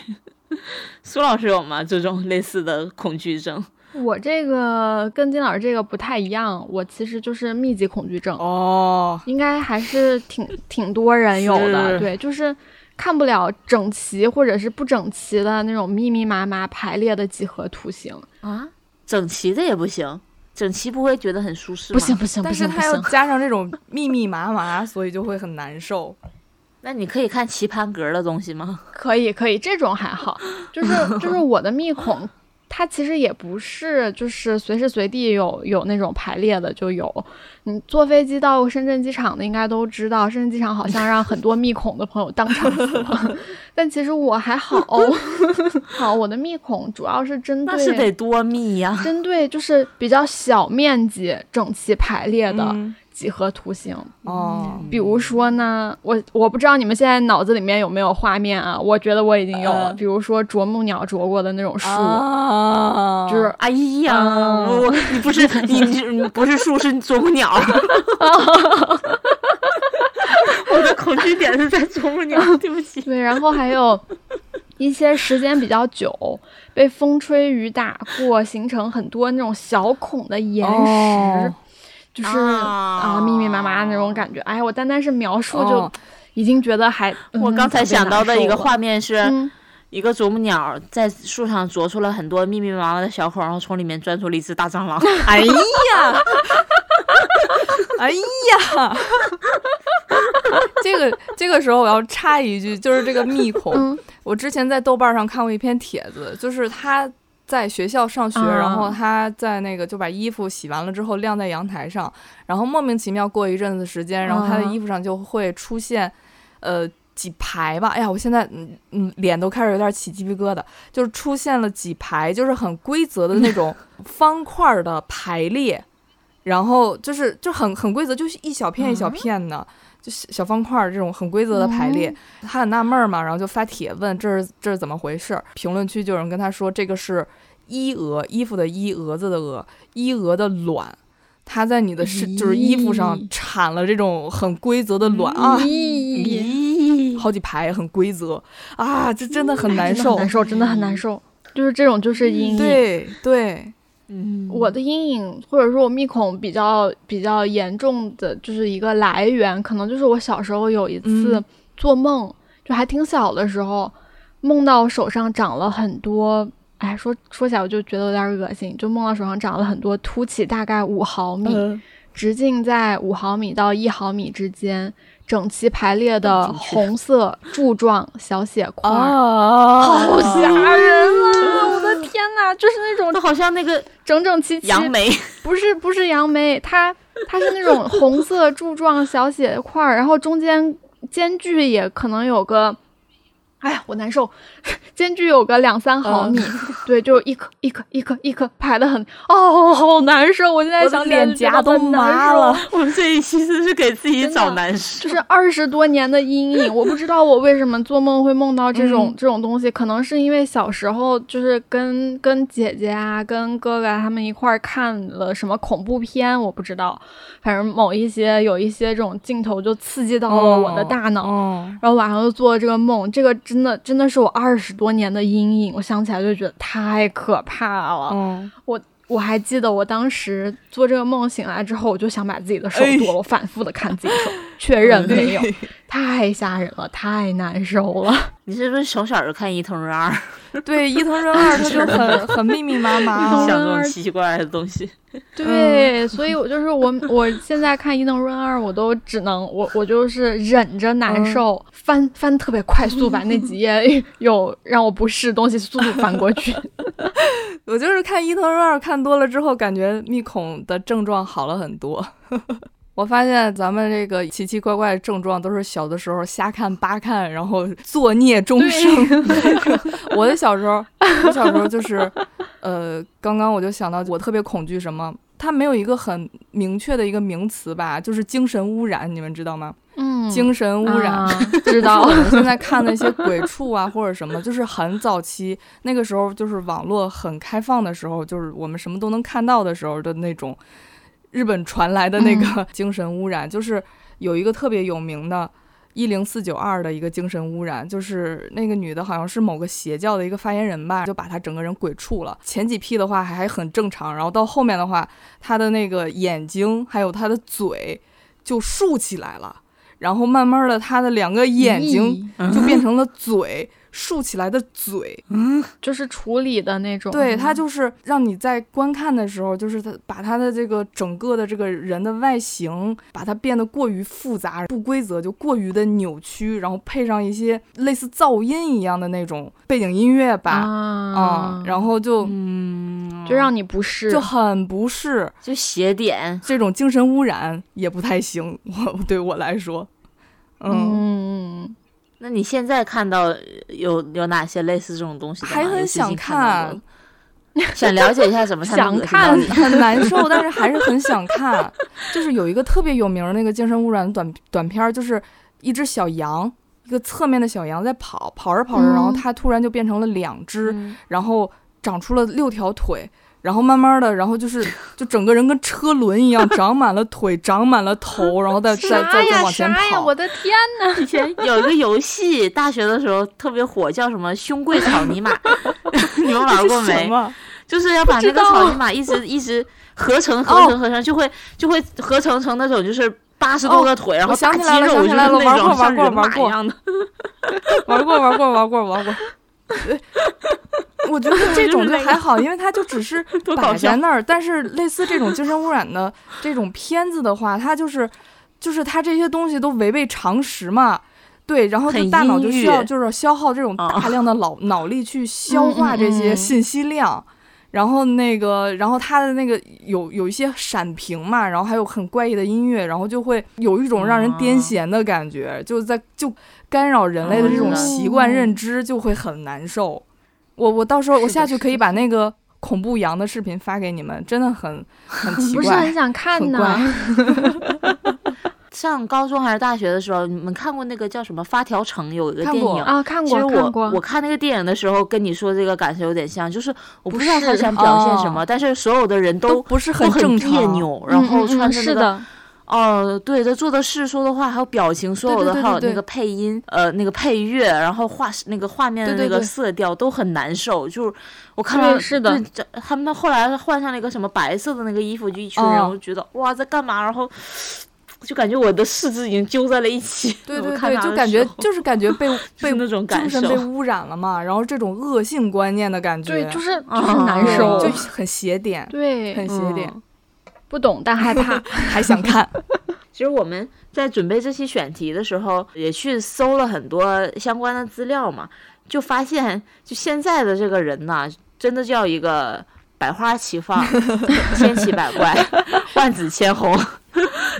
苏老师有吗？这种类似的恐惧症？我这个跟金老师这个不太一样，我其实就是密集恐惧症，哦，应该还是挺挺多人有的。对，就是看不了整齐或者是不整齐的那种密密麻麻排列的几何图形。啊，整齐的也不行，整齐不会觉得很舒适吗？不行，不行，但不行，不是它要。加上这种密密麻麻，所以就会很难受。那你可以看棋盘格的东西吗？可以，可以，这种还好。就是 就是我的密孔，它其实也不是就是随时随地有有那种排列的就有。你坐飞机到深圳机场的应该都知道，深圳机场好像让很多密孔的朋友当场死了，但其实我还好。好，我的密孔主要是针对那是对得多密呀、针对就是比较小面积整齐排列的嗯几何图形。哦，比如说呢，我我不知道你们现在脑子里面有没有画面啊？我觉得我已经有了。呃比如说啄木鸟啄过的那种树，啊，就是哎呀，你不是你你 你不是树是啄木鸟，我的恐惧点是在啄木鸟，对不起。对，然后还有一些时间比较久，被风吹雨打过，形成很多那种小孔的岩石。哦就是啊啊，密密麻麻那种感觉，哎呀，我单单是描述就哦。已经觉得还，嗯我刚才想到的一个，画面是，嗯，一个啄木鸟在树上啄出了很多密密麻麻的小孔，然后从里面钻出了一只大蟑螂。哎呀，哎呀，这个这个时候我要插一句，就是这个密孔，嗯。我之前在豆瓣上看过一篇帖子，就是他在学校上学，啊然后他在那个就把衣服洗完了之后晾在阳台上，然后莫名其妙过一阵子时间，然后他的啊。衣服上就会出现，呃。几排吧，哎呀，我现在嗯嗯脸都开始有点起鸡皮疙瘩，就是出现了几排，就是很规则的那种 方块儿的排列，然后就是就很很规则，就是一小片一小片的，就小小方块儿这种很规则的排列。他很纳闷儿嘛，然后就发帖问这是这是怎么回事儿？评论区就有人跟他说这个是衣蛾，衣服的衣，蛾子的蛾，衣蛾的卵。它在你的是就是衣服上产了这种很规则的卵啊，咦，咦，好几排很规则啊，这真的很难受。难受，真的很难受。就是这种，就是阴影。对对，嗯，我的阴影，或者说我密孔比较比较严重的，就是一个来源，可能就是我小时候有一次嗯。做梦，就还挺小的时候，梦到手上长了很多，哎，说说起来我就觉得有点恶心，就梦到手上长了很多凸起大概五毫米，嗯。直径在五毫米到一毫米之间，整齐排列的红色柱状小血块好吓人啊！就是那种都好像那个整整齐齐，杨梅，不是不是杨梅，它它是那种红色柱状小血块儿，然后中间间距也可能有个，哎呀，我难受，间距有个两三毫米，对，就一颗一颗一颗一颗排的很，哦，好难受，我现在想脸颊都难受麻了。我们这一期是是给自己找难受。就是二十多年的阴影，我不知道我为什么做梦会梦到这种、嗯这种东西，可能是因为小时候就是跟跟姐姐啊、跟哥哥啊他们一块儿看了什么恐怖片，我不知道，反正某一些有一些这种镜头就刺激到了我的大脑。哦，然后晚上就做了这个梦，这个真的真的是我二十多年的阴影，我想起来就觉得太可怕了。嗯，我我还记得我当时做这个梦醒来之后，我就想把自己的手哎剁了，我反复的看自己手，确认没有，太吓人了，太难受了。你是不是从小就看伊藤润二，对，伊藤润二他就很很密密麻麻想这种奇奇怪怪的东西？对，所以我就是我，我现在看伊藤润二，我都只能我我就是忍着难受，翻翻特别快速，把那几页有让我不适的东西速度翻过去。我就是看伊藤润二看多了之后，感觉密孔的症状好了很多。我发现咱们这个奇奇怪怪的症状都是小的时候瞎看八看，然后作孽终生。我的小时候，我小时候就是，呃，刚刚我就想到，我特别恐惧什么？它没有一个很明确的一个名词吧，就是精神污染，你们知道吗？嗯，精神污染。啊知道我们现在看那些鬼畜啊，或者什么，就是很早期那个时候，就是网络很开放的时候，就是我们什么都能看到的时候的那种日本传来的那个 精神污染，就是有一个特别有名的一零四九二的一个精神污染，就是那个女的好像是某个邪教的一个发言人吧，就把她整个人鬼畜了。前几批的话还还很正常，然后到后面的话，她的那个眼睛还有她的嘴就竖起来了，然后慢慢的她的两个眼睛就变成了嘴。竖起来的嘴，嗯，就是处理的那种。对它就是让你在观看的时候，就是它把它的这个整个的这个人的外形，把它变得过于复杂、不规则，就过于的扭曲，然后配上一些类似噪音一样的那种背景音乐吧，啊，然后就嗯，就让你不适，就很不适，就邪点，这种精神污染也不太行。我对我来说，嗯。那你现在看到有有哪些类似这种东西？还很想看，想了解一下怎么 想看，很难受，但是还是很想看。就是有一个特别有名的那个精神污染短短片，就是一只小羊，一个侧面的小羊在跑，跑着跑着，然后它突然就变成了两只，然后长出了六条腿。然后慢慢的，然后就是 就整个人跟车轮一样，长满了腿，长满了头，然后再再再再往前跑。我的天哪！以前有一个游戏，大学的时候特别火，叫什么“胸贵草泥马”，你们玩过没？就是要把那个草泥马一直一直合成合成合成，就会就会合成成那种就是八十多个腿，然后大肌肉就是那种像人马一样的。玩过玩过玩过玩过。我觉得这种就还好，因为它就只是 摆在那儿。但是类似这种精神污染的这种片子的话，它就是就是它这些东西都违背常识嘛。对，然后就大脑就需要就是消耗这种大量的脑脑力去消化这些信息量。然后那个，然后它的那个有有一些闪屏嘛，然后还有很怪异的音乐，然后就会有一种让人癫痫的感觉，就在就干扰人类的这种习惯认知，就会很难受。我我到时候我下去可以把那个恐怖羊的视频发给你们，真的很很奇怪，不是很想看呢。上高中还是大学的时候，你们看过那个叫什么《发条城》有一个电影啊？看过。其实我我看那个电影的时候，跟你说这个感受有点像，就是我不知道他想表现什么，但是所有的人都不是很别扭，然后穿着那个。哦，对他做的事、说的话，还有表情，所有的还有那个配音，呃，那个配乐，然后画那个画面的那个色调都很难受。就是我看到是的，他们后来换上了一个什么白色的那个衣服，就一群人，我就觉得哇，在干嘛？然后就感觉我的四肢已经揪在了一起。对对对，就感觉就是感觉被 被那种精神被污染了嘛，然后这种恶性观念的感觉，对，就是就是难受，就很邪点，对，很邪点。不懂但害怕，还想看。其实我们在准备这期选题的时候，也去搜了很多相关的资料嘛，就发现，就现在的这个人呢，真的叫一个百花齐放、千奇百怪、万紫千红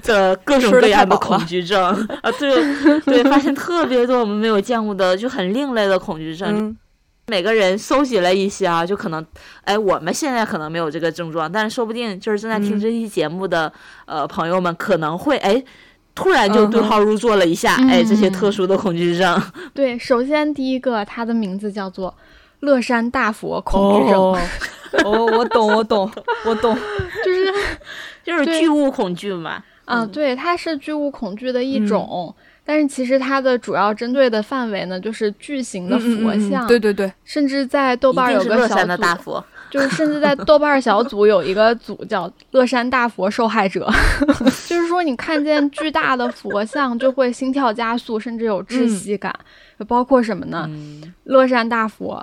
的各种各样的恐惧症啊！对对，发现特别多我们没有见过的，就很另类的恐惧症。每个人搜集了一些啊，就可能，哎，我们现在可能没有这个症状，但是说不定就是正在听这期节目的呃朋友们可能会哎，突然就对号入座了一下，哎，这些特殊的恐惧症。对，首先第一个，它的名字叫做乐山大佛恐惧症。哦，我懂，我懂，我懂，就是 就是巨物恐惧嘛。啊，对，它是巨物恐惧的一种。但是其实它的主要针对的范围呢，就是巨型的佛像。对对对，甚至在豆瓣有个小组，就是甚至在豆瓣小组有一个组叫“乐山大佛受害者 ”，就是说你看见巨大的佛像就会心跳加速，甚至有窒息感。包括什么呢？乐山大佛、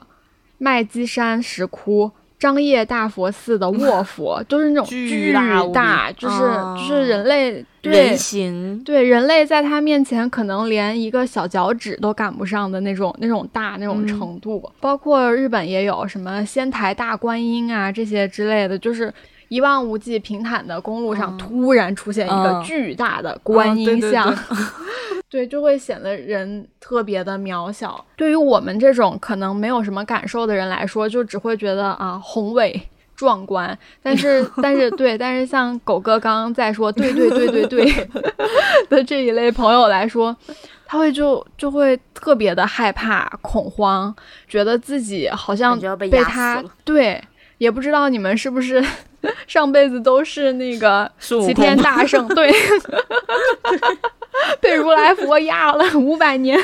麦积山石窟。张掖大佛寺的卧 佛都是那种巨大，就是就是人类人形，对人类在他面前可能连一个小脚趾都赶不上的那种那种大那种程度。包括日本也有什么仙台大观音啊这些之类的，就是一望无际平坦的公路上突然出现一个巨大的观音像。对，就会显得人特别的渺小。对于我们这种可能没有什么感受的人来说，就只会觉得啊宏伟壮观。但是，但是，对，但是像狗哥刚刚在说“对对对对对” 的这一类朋友来说，他会就就会特别的害怕、恐慌，觉得自己好像被他对，也不知道你们是不是 上辈子都是那个齐天大圣，对，被如来佛压了五百年，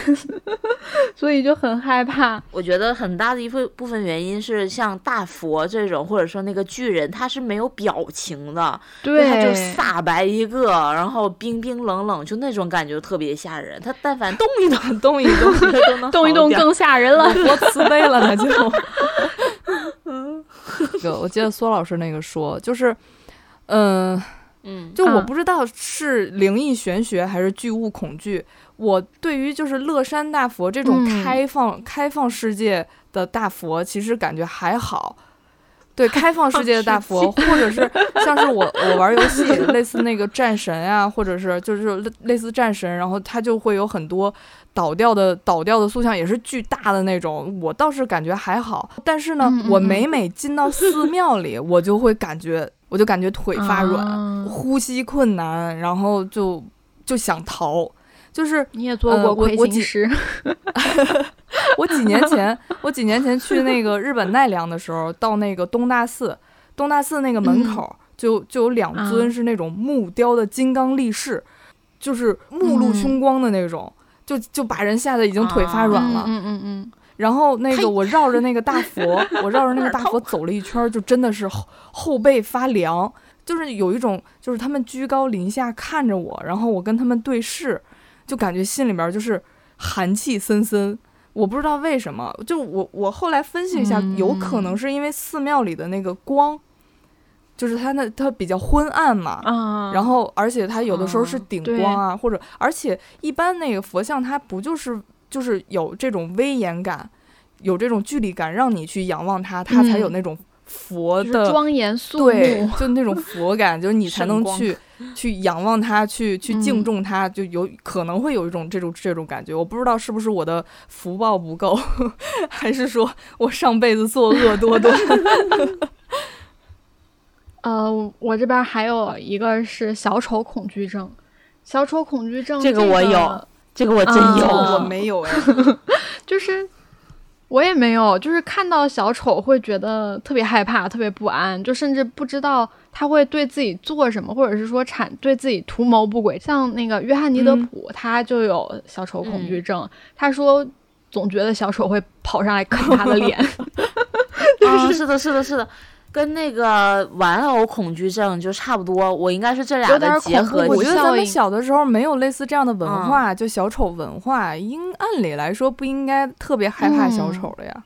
所以就很害怕。我觉得很大的一部部分原因是像大佛这种，或者说那个巨人，他是没有表情的，对，他就煞白一个，然后冰冰冷冷，就那种感觉特别吓人。他但凡动一动，动一动，都能动一动更吓人了，多慈悲了，他就。个，我记得苏老师那个说，就是，嗯嗯，就我不知道是灵异玄学还是巨物恐惧。我对于就是乐山大佛这种开放开放世界的大佛，其实感觉还好。对，开放世界的大佛，或者是像是我我玩游戏，类似那个战神啊，或者是就是类似战神，然后它就会有很多。倒掉的倒掉的塑像也是巨大的那种，我倒是感觉还好。但是呢，我每每进到寺庙里，我就会感觉，我就感觉腿发软，呼吸困难，然后就就想逃。就是你也做过亏心事。我几年前，我几年前去那个日本奈良的时候，到那个东大寺，东大寺那个门口就就有两尊是那种木雕的金刚力士，就是目露凶光的那种。就就把人吓得已经腿发软了，嗯嗯嗯。然后那个我绕着那个大佛，我绕着那个大佛 走了一圈，就真的是后后背发凉，就是有一种就是他们居高临下看着我，然后我跟他们对视，就感觉心里面就是寒气森森。我不知道为什么，就我我后来分析一下，有可能是因为寺庙里的那个光。就是它那它比较昏暗嘛，然后而且它有的时候是顶光啊，或者而且一般那个佛像它不就是就是有这种威严感，有这种距离感，让你去仰望它，它才有那种佛的庄严肃穆，对，就那种佛感，就是你才能去。去仰望它，去去敬重它，就有可能会有一种这种这种感觉。我不知道是不是我的福报不够，还是说我上辈子作恶多端。呃，我这边还有一个是小丑恐惧症，小丑恐惧症这个我有，这个我真有，我没有哎，就是我也没有，就是看到小丑会觉得特别害怕，特别不安，就甚至不知道他会对自己做什么，或者是说产对自己图谋不轨。像那个约翰尼德普，他就有小丑恐惧症，他说总觉得小丑会跑上来啃他的脸，啊，是的，是的，是的。跟那个玩偶恐惧症就差不多，我应该是这俩的结合。我觉得咱们小的时候没有类似这样的文化，就小丑文化，应按理来说不应该特别害怕小丑的呀。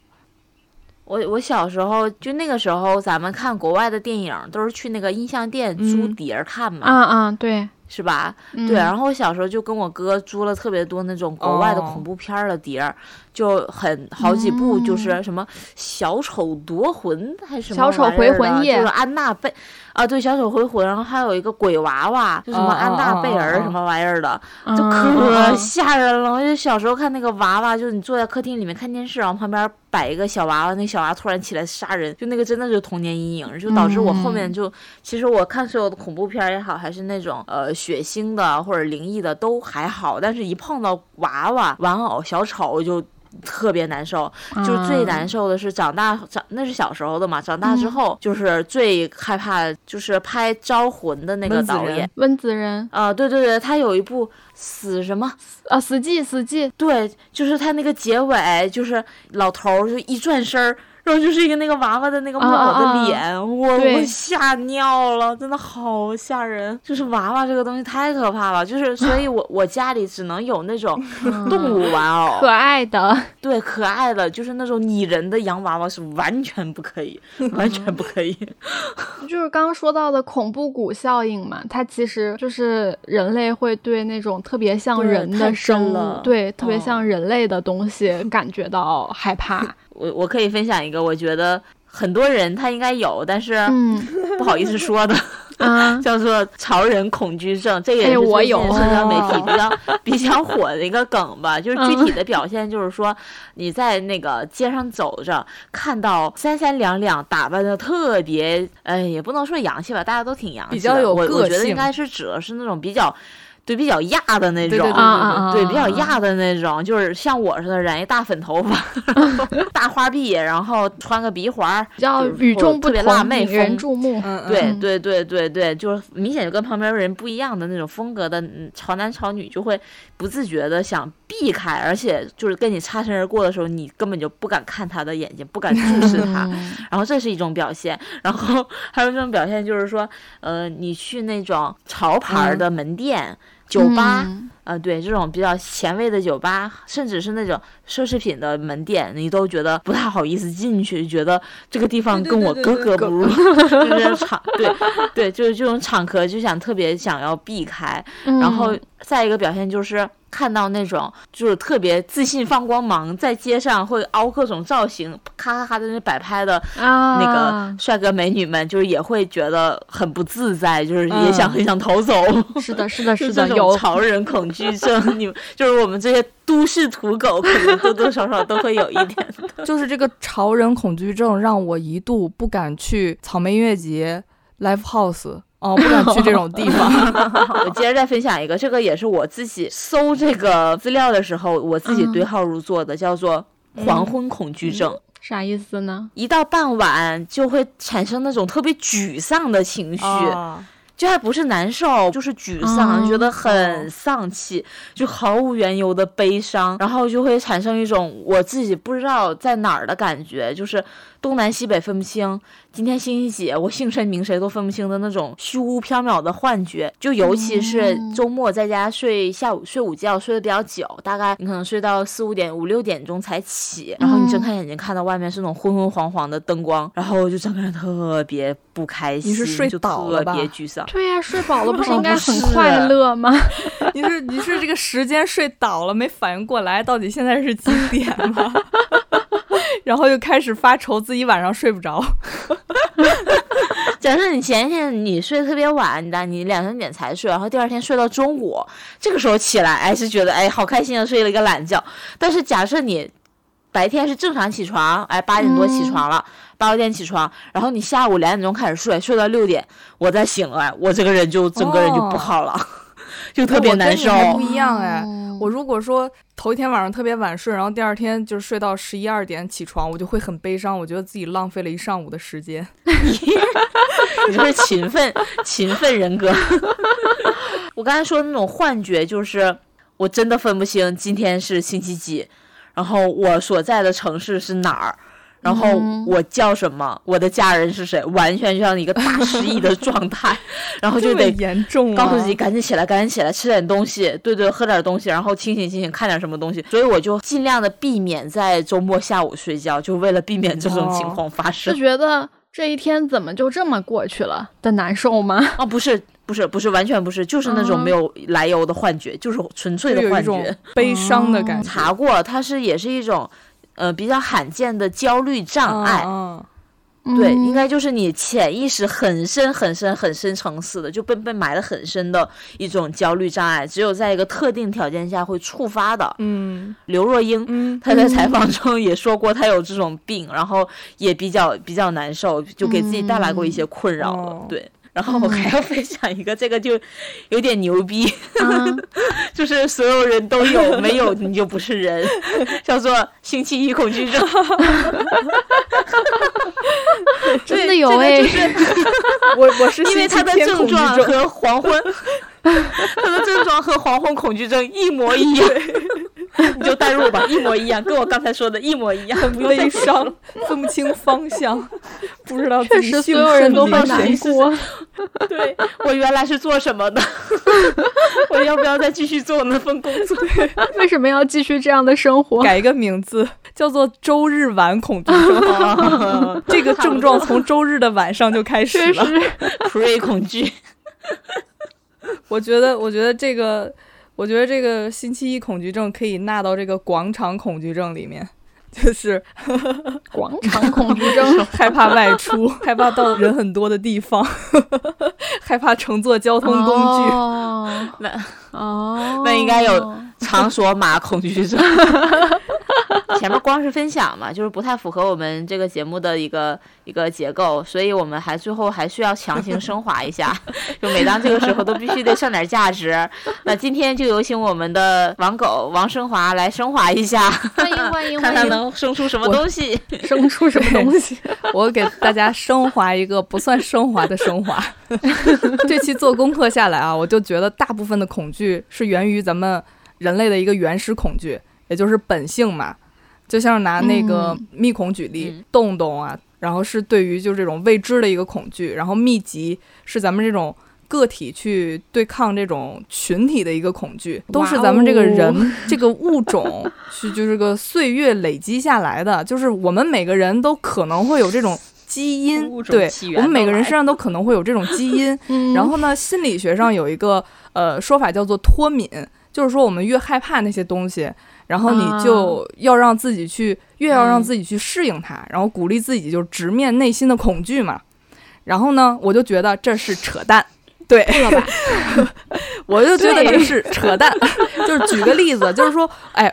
我我小时候就那个时候，咱们看国外的电影都是去那个音像店租碟看嘛。啊啊，对。是吧？对，然后我小时候就跟我哥租了特别多那种国外的恐怖片的碟儿，就很好几部，就是什么小丑夺魂还是什么小丑回魂夜，就是安娜贝。啊，对，小丑回魂，然后还有一个鬼娃娃，就什么安娜贝尔什么玩意儿的，就可吓人了。我就小时候看那个娃娃，就是你坐在客厅里面看电视，然后旁边摆一个小娃娃，那小娃突然起来杀人，就那个真的是童年阴影，就导致我后面就，其实我看所有的恐怖片也好，还是那种呃血腥的或者灵异的都还好，但是一碰到娃娃玩偶小丑我就。特别难受，就是最难受的是长大长那是小时候的嘛，长大之后就是最害怕，就是拍《招魂》的那个导演温子仁。啊，对对对，他有一部死什么啊死寂死寂，对，就是他那个结尾，就是老头儿就一转身儿。然后就是一个那个娃娃的那个木偶的脸，我我吓尿了，真的好吓人。就是娃娃这个东西太可怕了，就是所以，我我家里只能有那种 动物玩偶，可爱的，对，可爱的，就是那种拟人的洋娃娃是完全不可以，完全不可以。就是刚刚说到的恐怖谷效应嘛，它其实就是人类会对那种特别像人的生物，对，特别像人类的东西感觉到害怕。我我可以分享一个，我觉得很多人他应该有，但是不好意思说的，叫做潮人恐惧症。这个也是最近社交媒体比较比较火的一个梗吧。就是具体的表现，就是说你在那个街上走着，看到三三两两打扮的特别，哎，也不能说洋气吧，大家都挺洋气的。比较有个性。我觉得应该是指的是那种比较。对，比较亚的那种，对比较亚的那种，就是像我似的染一大粉头发，大花臂，然后穿个鼻环儿，比较与众不特别辣同，妹引人风注目。对对对对对，就是明显就跟旁边人不一样的那种风格的嗯潮男潮女，就会不自觉的想避开，而且就是跟你擦身而过的时候，你根本就不敢看他的眼睛，不敢注 视他。嗯 然后这是一种表现，然后还有一种表现就是说，呃，你去那种潮牌的门店、酒吧，呃，对这种比较前卫的酒吧，甚至是那种奢侈品的门店，你都觉得不太好意思进去，觉得这个地方跟我格格不入，就是场，对对，就是这种场合就想特别想要避开。然后嗯再一个表现就是看到那种就是特别自信放光芒，在街上会凹各种造型，咔咔咔在那摆拍的啊，那个帅哥美女们，就是也会觉得很不自在，就是也想嗯很想逃走。是的，是的，是的，有潮人恐惧症，你们就是我们这些都市土狗，可能多多少少都会有一点。就是这个潮人恐惧症，让我一度不敢去草莓音乐节、live house，哦，不敢去这种地方。我接着再分享一个，这个也是我自己搜这个资料的时候，我自己对号入座的，叫做黄昏恐惧症。啥意思呢？一到傍晚就会产生那种特别沮丧的情绪，啊就还不是难受，就是沮丧，哦觉得很丧气，就毫无缘由的悲伤，然后就会产生一种我自己不知道在哪儿的感觉，就是东南西北分不清，今天星期几，我姓甚名谁都分不清的那种虚无缥缈的幻觉。就尤其是周末在家睡下午睡午觉睡得比较久，大概你可能睡到四五点五六点钟才起，然后你睁开眼睛看到外面是那种昏昏黄黄的灯光，然后就整个人特别不开心，你是睡倒了吧别沮丧。对呀、睡饱了不是 哦应该很快乐吗？你是你是这个时间睡倒了，没反应过来到底现在是几点吗？然后又开始发愁，自己晚上睡不着。假设你前一天你睡得特别晚，你的你两三点才睡，然后第二天睡到中午，这个时候起来，哎是觉得哎好开心的睡了一个懒觉。但是假设你白天是正常起床，哎八点多起床了，八九点起床，然后你下午两点钟开始睡，睡到六点我再醒来，我这个人就整个人就不好了，就特别我跟难受。你还不一样哎。哦我如果说头一天晚上特别晚睡，然后第二天就是睡到十一二点起床，我就会很悲伤，我觉得自己浪费了一上午的时间。你这是勤奋 勤奋人格。我刚才说的那种幻觉，就是我真的分不清今天是星期几，然后我所在的城市是哪儿，然后嗯我叫什么，我的家人是谁，完全就像一个大失忆的状态，然后就得严重啊！告诉自己赶紧起来，赶紧起来，吃点东西，对对，喝点东西，然后清醒清醒，看点什么东西。所以我就尽量的避免在周末下午睡觉，就为了避免这种情哦况发生是。觉得这一天怎么就这么过去了的难受吗？哦，不是，不是，不是，完全不是，就是那种嗯没有来由的幻觉，就是纯粹的幻觉。悲伤的感觉。查过，它是也是一种，呃，比较罕见的焦虑障碍。嗯对，嗯应该就是你潜意识很深、很深、很深层次的，就被被埋得很深的一种焦虑障碍，只有在一个特定条件下会触发的。嗯刘若英。嗯，她在采访中也说过，她有这种病，然后也比较比较难受，就给自己带来过一些困扰了。哦对，然后我还要分享一个，这个就有点牛逼，嗯。就是所有人都有，没有你就不是人，叫做星期一恐惧症。真的有哎、我我是因为他的症。状和黄昏，他的症状和黄昏恐惧症一模一样，你就代入吧，一模一样，跟我刚才说的一模一样，很悲伤，分不清方向，不知道确实所自己所有人都会福难过。对我原来是做什么的？我要不要再继续做那份工作？为什么要继续这样的生活？改一个名字，叫做周日晚恐惧症。这个症状从周日的晚上就开始了。pre 恐惧，我觉得，我觉得这个，我觉得这个星期一恐惧症可以纳到这个广场恐惧症里面，就是广场 恐惧症，害怕外出，害怕到人很多的地方，害怕乘坐交通工具。哦那哦，那应该有场所码恐惧症。前面光是分享嘛，就是不太符合我们这个节目的一个一个结构，所以我们还最后还需要强行升华一下，就每当这个时候都必须得上点价值。那今天就有请我们的王狗王升华来升华一下，欢迎欢迎看他欢迎，能生出什么东西。生出什么东西？我给大家升华一个不算升华的升华。这期做功课下来啊，我就觉得大部分的恐惧是源于咱们人类的一个原始恐惧，也就是本性嘛。就像拿那个密孔举例，嗯。洞洞啊，然后是对于就是这种未知的一个恐惧，然后密集是咱们这种个体去对抗这种群体的一个恐惧，都是咱们这个人、哦 这个物种去就是个岁月累积下来的，就是我们每个人都可能会有这种基因对我们每个人身上都可能会有这种基因。嗯。然后呢，心理学上有一个呃说法叫做脱敏，就是说我们越害怕那些东西，然后你就要让自己去，越要让自己去适应它，然后鼓励自己就直面内心的恐惧嘛。然后呢，我就觉得这是扯淡。对？我就觉得这是扯淡。就是举个例子，就是说，哎，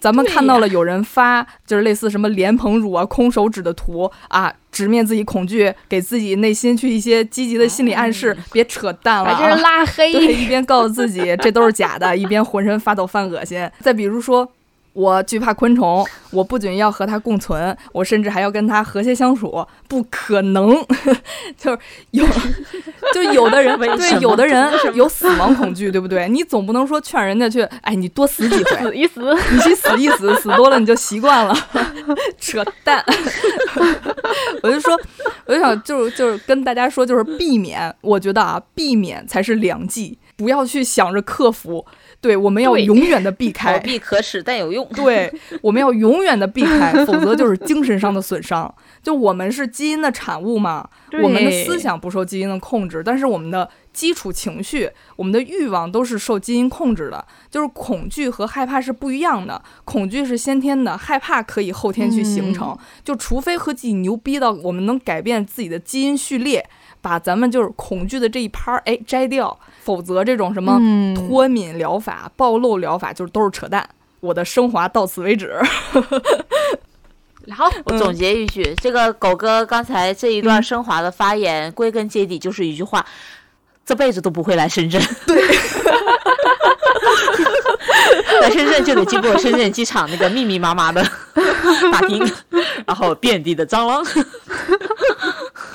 咱们看到了有人发，就是类似什么莲蓬乳啊、空手指的图啊，直面自己恐惧，给自己内心去一些积极的心理暗示，别扯淡了、把啊。这是拉对，黑。一边告诉自己这都是假的，一边浑身发抖犯恶心。再比如说。我惧怕昆虫，我不仅要和它共存，我甚至还要跟它和谐相处，不可能。就是有，就有的人对有的人有死亡恐惧，对不对？你总不能说劝人家去，哎，你多死几回，死一死，你去死一死，死多了你就习惯了，扯淡。我就说，我就想，就是就是跟大家说，就是避免，我觉得啊，避免才是良计，不要去想着克服，对，我们要永远的避 开逃。避可耻但有用。对，我们要永远的避开，否则就是精神上的损伤。就我们是基因的产物嘛，我们的思想不受基因的控制，但是我们的基础情绪、我们的欲望都是受基因控制的。就是恐惧和害怕是不一样的，恐惧是先天的，害怕可以后天去形成。就除非和自己牛逼到我们能改变自己的基因序列，把咱们就是恐惧的这一趴儿哎摘掉，否则这种什么嗯脱敏疗法、暴露疗法就是都是扯淡。我的升华到此为止。好，我总结一句，这个狗哥刚才这一段升华的发言，归根结底就是一句话：这辈子都不会来深圳。对，来深圳就得经过深圳机场那个密密麻麻的 大厅，然后遍地的蟑螂。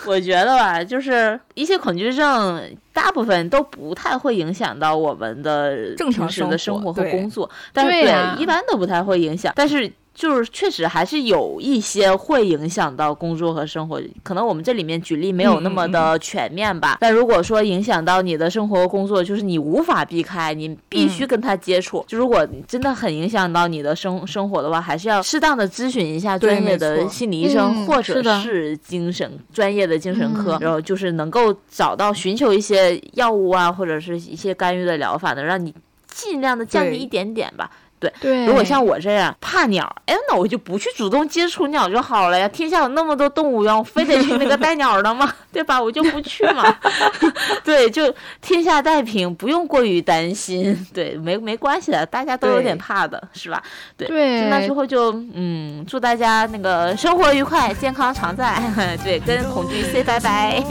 我觉得吧，就是一些恐惧症，大部分都不太会影响到我们的正常平时的生活和工作，但是对呀一般都不太会影响。但是就是确实还是有一些会影响到工作和生活，可能我们这里面举例没有那么的全面吧。但如果说影响到你的生活工作，就是你无法避开，你必须跟他接触。就如果真的很影响到你的生生活的话，还是要适当的咨询一下专业的心理医生，嗯或者是精神专业的精神科，嗯然后就是能够找到寻求一些药物啊，或者是一些干预的疗法，能让你尽量的降低一点点吧。对，如果像我这样怕鸟，哎，那我就不去主动接触鸟就好了呀。天下有那么多动物园，我非得去那个带鸟的吗？对吧？我就不去嘛。对，就天下太平，不用过于担心。对，没没关系的，大家都有点怕的，是吧？对。对，那之后就嗯，祝大家那个生活愉快，健康常在。对，跟恐惧 say 拜拜。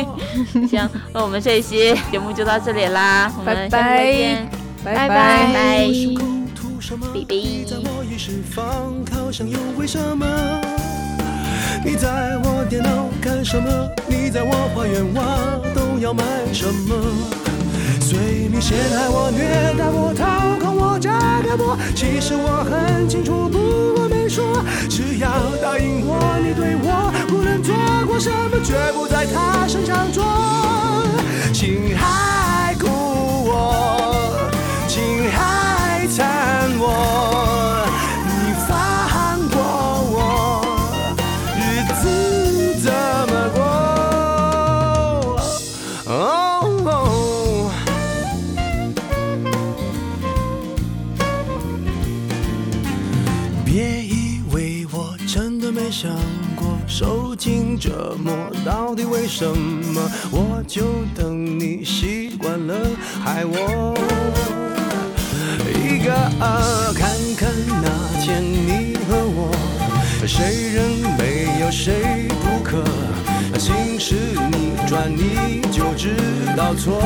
行，那我们这一期节目就到这里啦，我们下期再拜拜见。拜拜？比比你在我意识放，好像又为什么？你在我电脑看什么？你在我花园挖，都要买什么？随你陷害我、虐待我、掏空我、炸掉我，其实我很清楚，不过没说。只要答应我，你对我无论做过什么，绝不在他身上做。请还顾折磨到底为什么我就等你习惯了害我？一个看看那天你和我谁人没有谁不可？心事逆转你就知道错。